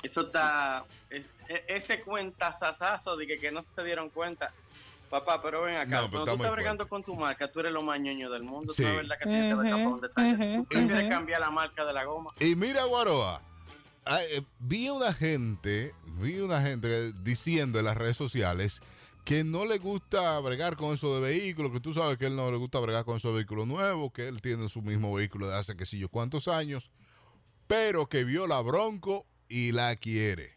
Eso está, es- e- ese cuentazazazo de que, que no se dieron cuenta. Papá, pero ven acá,
No, pero
cuando tú estás bregando con tu marca, tú eres lo más ñoño del mundo,
Sí.
tú no es verdad que tienes que ver detalle.
Ujú,
Tú prefieres
ujú.
cambiar la marca de la goma.
Y mira, Guaroa, ah, eh, vi una gente, vi una gente diciendo en las redes sociales que no le gusta bregar con eso de vehículos, que tú sabes que él no le gusta bregar con esos vehículos nuevos, que él tiene su mismo vehículo de hace que sé yo cuántos años, pero que vio la Bronco y la quiere.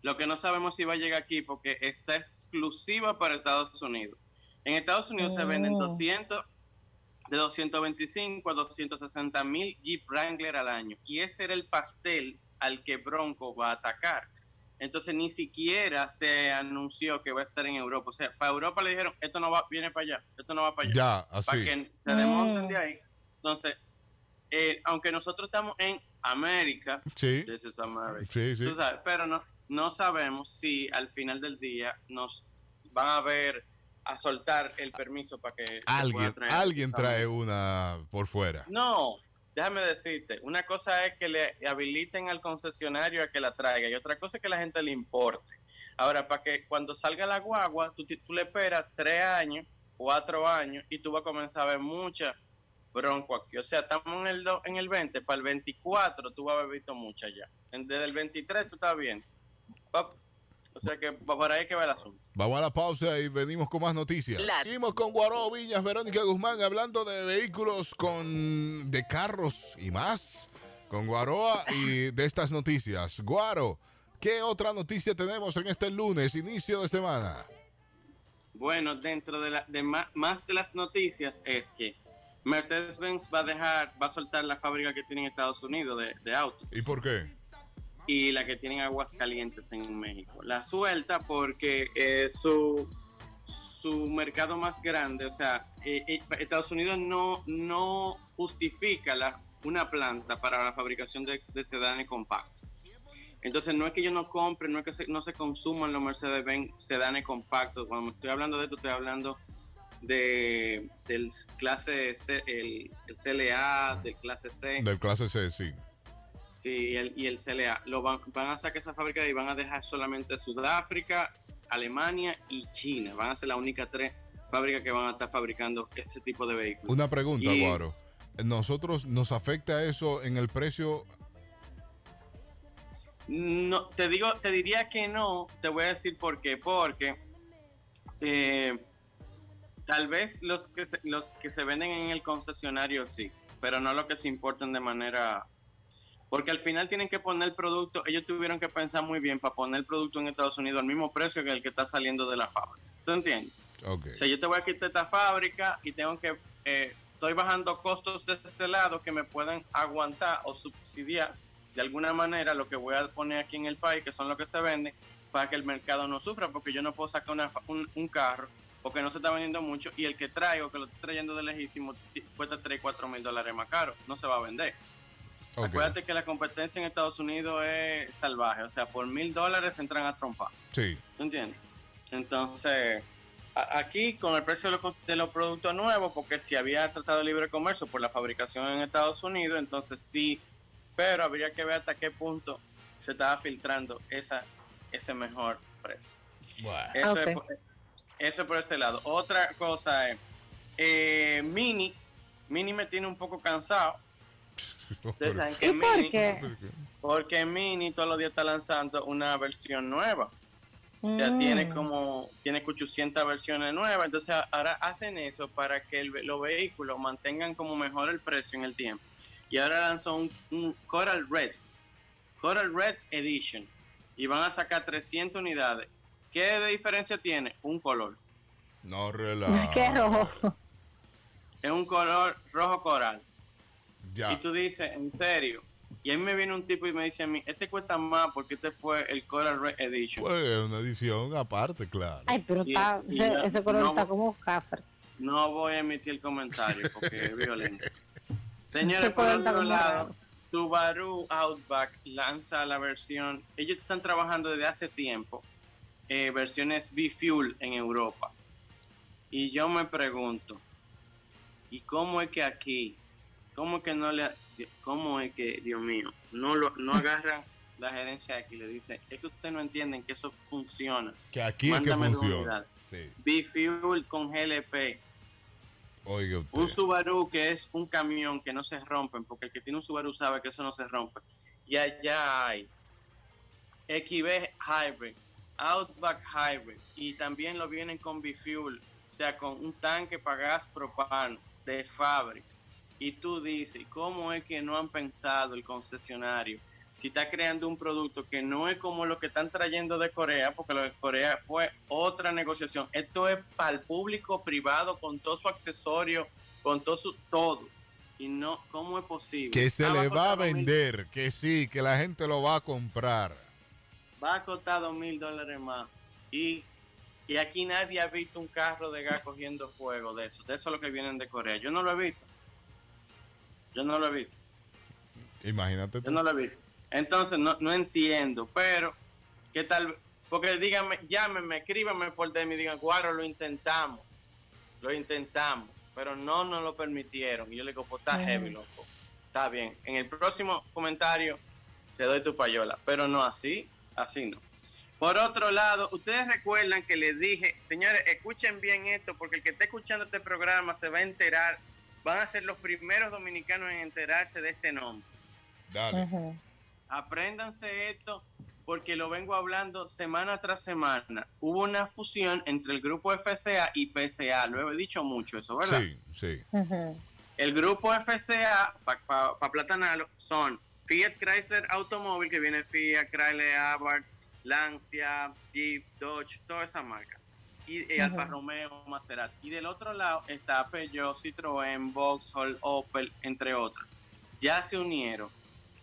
Lo que no sabemos si va a llegar aquí porque está exclusiva para Estados Unidos. En Estados Unidos se venden
Oh.
200, de 225 a 260 mil Jeep Wrangler al año. Y ese era el pastel al que Bronco va a atacar. Entonces ni siquiera se anunció que va a estar en Europa. O sea, para Europa le dijeron, esto no va, viene para allá, esto no va para allá.
Ya,
Para
así.
que se desmonten de ahí. Entonces, eh, aunque nosotros estamos en América,
Sí,
this is America.
sí, sí.
Tú sabes, pero no, no sabemos si al final del día nos van a ver a soltar el permiso para que
Alguien,
traer.
alguien trae una por fuera.
No, déjame decirte, una cosa es que le habiliten al concesionario a que la traiga y otra cosa es que la gente le importe. Ahora, para que cuando salga la guagua, tú, tú le esperas tres años, cuatro años y tú vas a comenzar a ver mucha bronco aquí. O sea, estamos en el, en el 20, para el 24 tú vas a haber visto mucha ya. Desde el 23 tú estás bien. O sea que por ahí que va el asunto.
Vamos a la pausa y venimos con más noticias.
La-
Seguimos con Guaró Viñas, Verónica Guzmán, hablando de vehículos, con de carros y más. Con Guaroa y de estas noticias. Guaro, ¿qué otra noticia tenemos en este lunes, inicio de semana?
Bueno, dentro de, la, de ma- más de las noticias es que Mercedes-Benz va a dejar, va a soltar la fábrica que tiene en Estados Unidos de, de autos
¿Y por qué?
Y la que tienen aguas calientes en México. La suelta porque eh, su, su mercado más grande, o sea, eh, eh, Estados Unidos no, no justifica la, una planta para la fabricación de, de sedanes compactos. Entonces no es que yo no compre, no es que se- no se consuman los Mercedes-Benz sedanes compactos. Cuando estoy hablando de esto, estoy hablando de del clase C, el, el CLA, del clase C.
Del clase C, sí.
Sí, y el, y el CLA. Lo van, van a sacar esa fábrica y van a dejar solamente Sudáfrica, Alemania y China. Van a ser las únicas tres fábricas que van a estar fabricando este tipo de vehículos.
Una pregunta,
Y-
Guaro. ¿Nosotros nos afecta eso en el precio?
No, te digo, te diría que no, te voy a decir por qué, porque eh, tal vez los que se, los que se venden en el concesionario sí, pero no los que se importan de manera porque al final tienen que poner el producto, ellos tuvieron que pensar muy bien para poner el producto en Estados Unidos al mismo precio que el que está saliendo de la fábrica. ¿Tú entiendes?
Ok.
O sea, yo te voy a quitar esta fábrica y tengo que, eh, estoy bajando costos de este lado que me pueden aguantar o subsidiar de alguna manera lo que voy a poner aquí en el país, que son los que se venden, para que el mercado no sufra, porque yo no puedo sacar una un, un carro porque no se está vendiendo mucho y el que traigo, que lo estoy trayendo de lejísimo, cuesta 3, 4 mil dólares más caro, no se va a vender. Acuérdate que la competencia en Estados Unidos es salvaje, o sea, por mil dólares entran a trompar.
Sí.
¿Tú entiendes? Entonces, a- aquí con el precio de los, cons- de los productos nuevos, porque si había tratado de libre comercio por la fabricación en Estados Unidos, entonces sí, pero habría que ver hasta qué punto se estaba filtrando esa, ese mejor precio. Eso, es, por- eso es por ese lado. Otra cosa es, eh, Mini, Mini me tiene un poco cansado. Ustedes saben que
¿Y por
Mini-
qué?
Porque Mini todos los días está lanzando una versión nueva. O sea,
Mm.
tiene como, tiene 800 versiones nuevas. Entonces ahora hacen eso para que el los vehículos mantengan como mejor el precio en el tiempo. Y ahora lanzó un, un Coral Red, Coral Red Edition. Y van a sacar 300 unidades. ¿Qué de diferencia tiene? Un color.
No relaja.
Qué rojo.
Es un color rojo coral.
Ya.
Y tú dices, en serio. Y ahí me viene un tipo y me dice a mí, este cuesta más porque este fue el Coral Red Edition.
Pues una edición aparte, claro.
Ay, pero
Y-
está,
y
ese, ese color
no-
está como cafre.
No voy a emitir el comentario porque es violento. Señores, por otro lado,
raro.
Subaru Outback lanza la versión, ellos están trabajando desde hace tiempo, eh, versiones B-Fuel en Europa. Y yo me pregunto, ¿y cómo es que aquí, cómo es que no le, cómo es que, Dios mío, no lo, no agarran la gerencia de aquí le dicen, es que ustedes no entienden que eso funciona.
Que aquí es que
Mándame
funciona. Sí.
B-Fuel con GLP.
Oiga usted.
Un Subaru que es un camión que no se rompen, porque el que tiene un Subaru sabe que eso no se rompe. Y allá hay XB Hybrid, Outback Hybrid, y también lo vienen con B-Fuel, o sea, con un tanque para gas propano de fábrica. Y tú dices, ¿cómo es que no han pensado el concesionario? Si está creando un producto que no es como lo que están trayendo de Corea, porque lo de Corea fue otra negociación. Esto es para el público privado con todo su accesorio, con todo su todo. Y no, ¿cómo es posible?
Que se le va a
mil-
vender, que sí, que la gente lo va a comprar.
va a costar dos mil dólares más. Y, y aquí nadie ha visto un carro de gas cogiendo fuego de eso. De eso es lo que vienen de Corea. Yo no lo he visto. Yo no lo he visto.
Imagínate.
Yo no lo he visto. Entonces, no, no entiendo. Pero, ¿qué tal? Porque díganme, llámenme, escríbanme por DM y digan, Guaro, lo intentamos. Lo intentamos, pero no nos lo permitieron. Y yo le digo, pues está heavy, loco. Está bien. En el próximo comentario te doy tu payola, pero no así, así no. Por otro lado, ustedes recuerdan que les dije, señores, escuchen bien esto, porque el que esté escuchando este programa se va a enterar, van a ser los primeros dominicanos en enterarse de este nombre.
Dale.
Apréndanse esto porque lo vengo hablando semana tras semana. Hubo una fusión entre el grupo FCA y PCA. Lo he dicho mucho eso, ¿verdad?
Sí, sí.
El grupo FCA, para platanarlo, son Fiat Chrysler Automóvil, que viene Fiat, Chrysler, Abarth, Lancia, Jeep, Dodge, toda esa marca. Y, y Alfa. Romeo, Maserati. Y del otro lado está Peugeot, Citroën, Vauxhall, Opel, entre otros. Ya se unieron.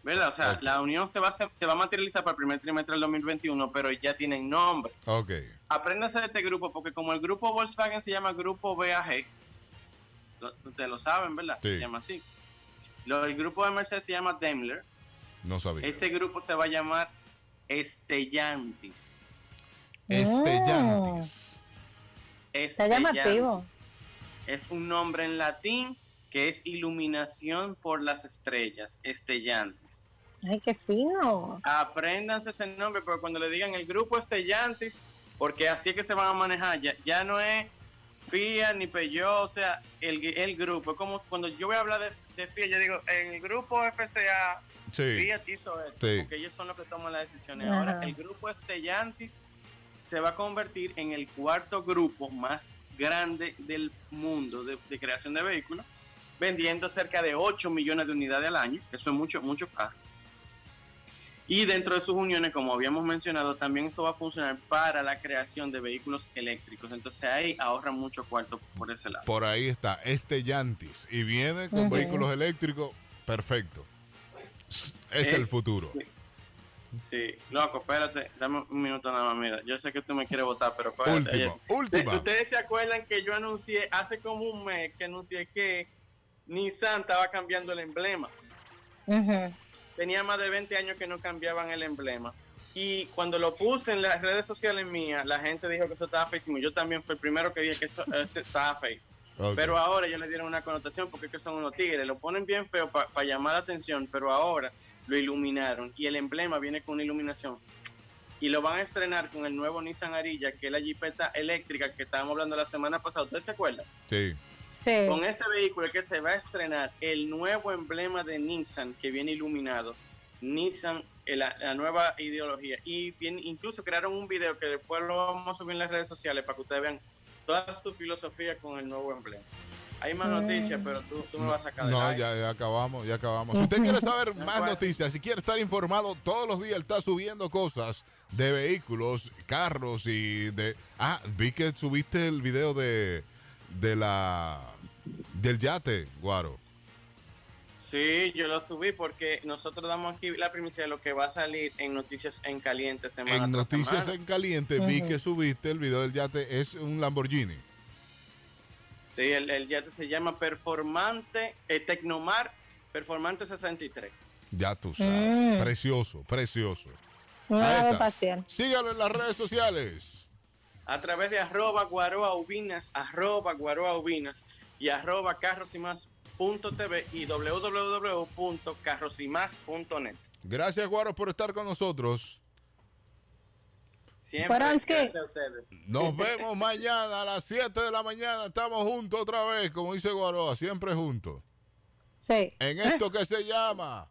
¿Verdad? O sea, la unión se va, a se va a materializar para el primer trimestre del 2021, pero ya tienen nombre.
Ok.
Apréndase de este grupo, porque como el grupo Volkswagen se llama Grupo BAG, lo- ustedes lo saben, ¿verdad?
Sí.
Se llama así. Lo, el grupo de Mercedes se llama Daimler.
No sabía.
Este grupo se va a llamar Estellantis.
Estellantis.
Está llamativo.
Es un nombre en latín que es iluminación por las estrellas, Estellantis.
Ay, qué fino.
Apréndanse ese nombre, porque cuando le digan el grupo Estellantis, porque así es que se van a manejar, ya, ya no es Fiat ni Peugeot, o sea, el, el grupo. Es como cuando yo voy a hablar de, de Fiat, yo digo, en el grupo FCA,
Sí.
Fiat hizo esto,
Sí.
porque ellos son los que toman las decisiones.
Ajá.
Ahora, el grupo Estellantis se va a convertir en el cuarto grupo más grande del mundo de, de creación de vehículos, vendiendo cerca de 8 millones de unidades al año, eso es mucho, mucho carros. Y dentro de sus uniones, como habíamos mencionado, también eso va a funcionar para la creación de vehículos eléctricos. Entonces ahí ahorran mucho cuarto por ese lado.
Por ahí está, Estellantis. Y viene con vehículos eléctricos. Perfecto. Es, el
Es-
futuro.
Sí, loco, espérate, dame un minuto nada más. Mira, yo sé que tú me quieres votar, pero espérate.
Último,
Oye,
última.
Ustedes se acuerdan que yo anuncié hace como un mes que anuncié que Nissan estaba cambiando el emblema.
Ujú.
Tenía más de 20 años que no cambiaban el emblema. Y cuando lo puse en las redes sociales mías, la gente dijo que eso estaba feísimo. Yo también fui el primero que dije que eso, eso estaba face.
Ok.
Pero ahora ya le dieron una connotación porque es que son unos tigres. Lo ponen bien feo para llamar la atención, pero ahora lo iluminaron. Y el emblema viene con una iluminación. Y lo van a estrenar con el nuevo Nissan Arilla, que es la jipeta eléctrica que estábamos hablando la semana pasada. ¿Ustedes se acuerdan?
Sí.
Sí.
Con ese vehículo es que se va a estrenar el nuevo emblema de Nissan que viene iluminado. Nissan, eh, la, la nueva ideología. Y bien, incluso crearon un video que después lo vamos a subir en las redes sociales para que ustedes vean toda su filosofía con el nuevo emblema. Hay más
Mm.
noticias, pero tú, tú me vas a sacar
No, ya, ya acabamos, ya acabamos. Si usted quiere saber más
puede
noticias, si quiere estar informado, todos los días está subiendo cosas de vehículos, carros y de... Ah, vi que subiste el video de, de la... del yate, Guaro.
Sí, yo lo subí porque nosotros damos aquí la primicia de lo que va a salir en Noticias en Caliente semana
En
tras
Noticias
semana.
en Caliente vi que subiste el video del yate, es un Lamborghini.
Sí, el, el yate se llama Performante, eh, Tecnomar Performante 63.
Ya tú sabes.
Mm.
Precioso, precioso.
Ave
está.
espacial.
Sígalo en las redes sociales.
a través de arroba guaroa ubinas, arroba guaroa ubinas y arroba carros y más punto TV y www.carrosimás.net.
Gracias, Guaro, por estar con nosotros.
Siempre
Paronsky.
gracias a ustedes.
Nos vemos mañana a las 7 de la mañana. Estamos juntos otra vez, como dice Guaroa, siempre juntos.
Sí.
En esto que se llama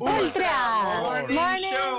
Ultra
Morning
Morning
Show.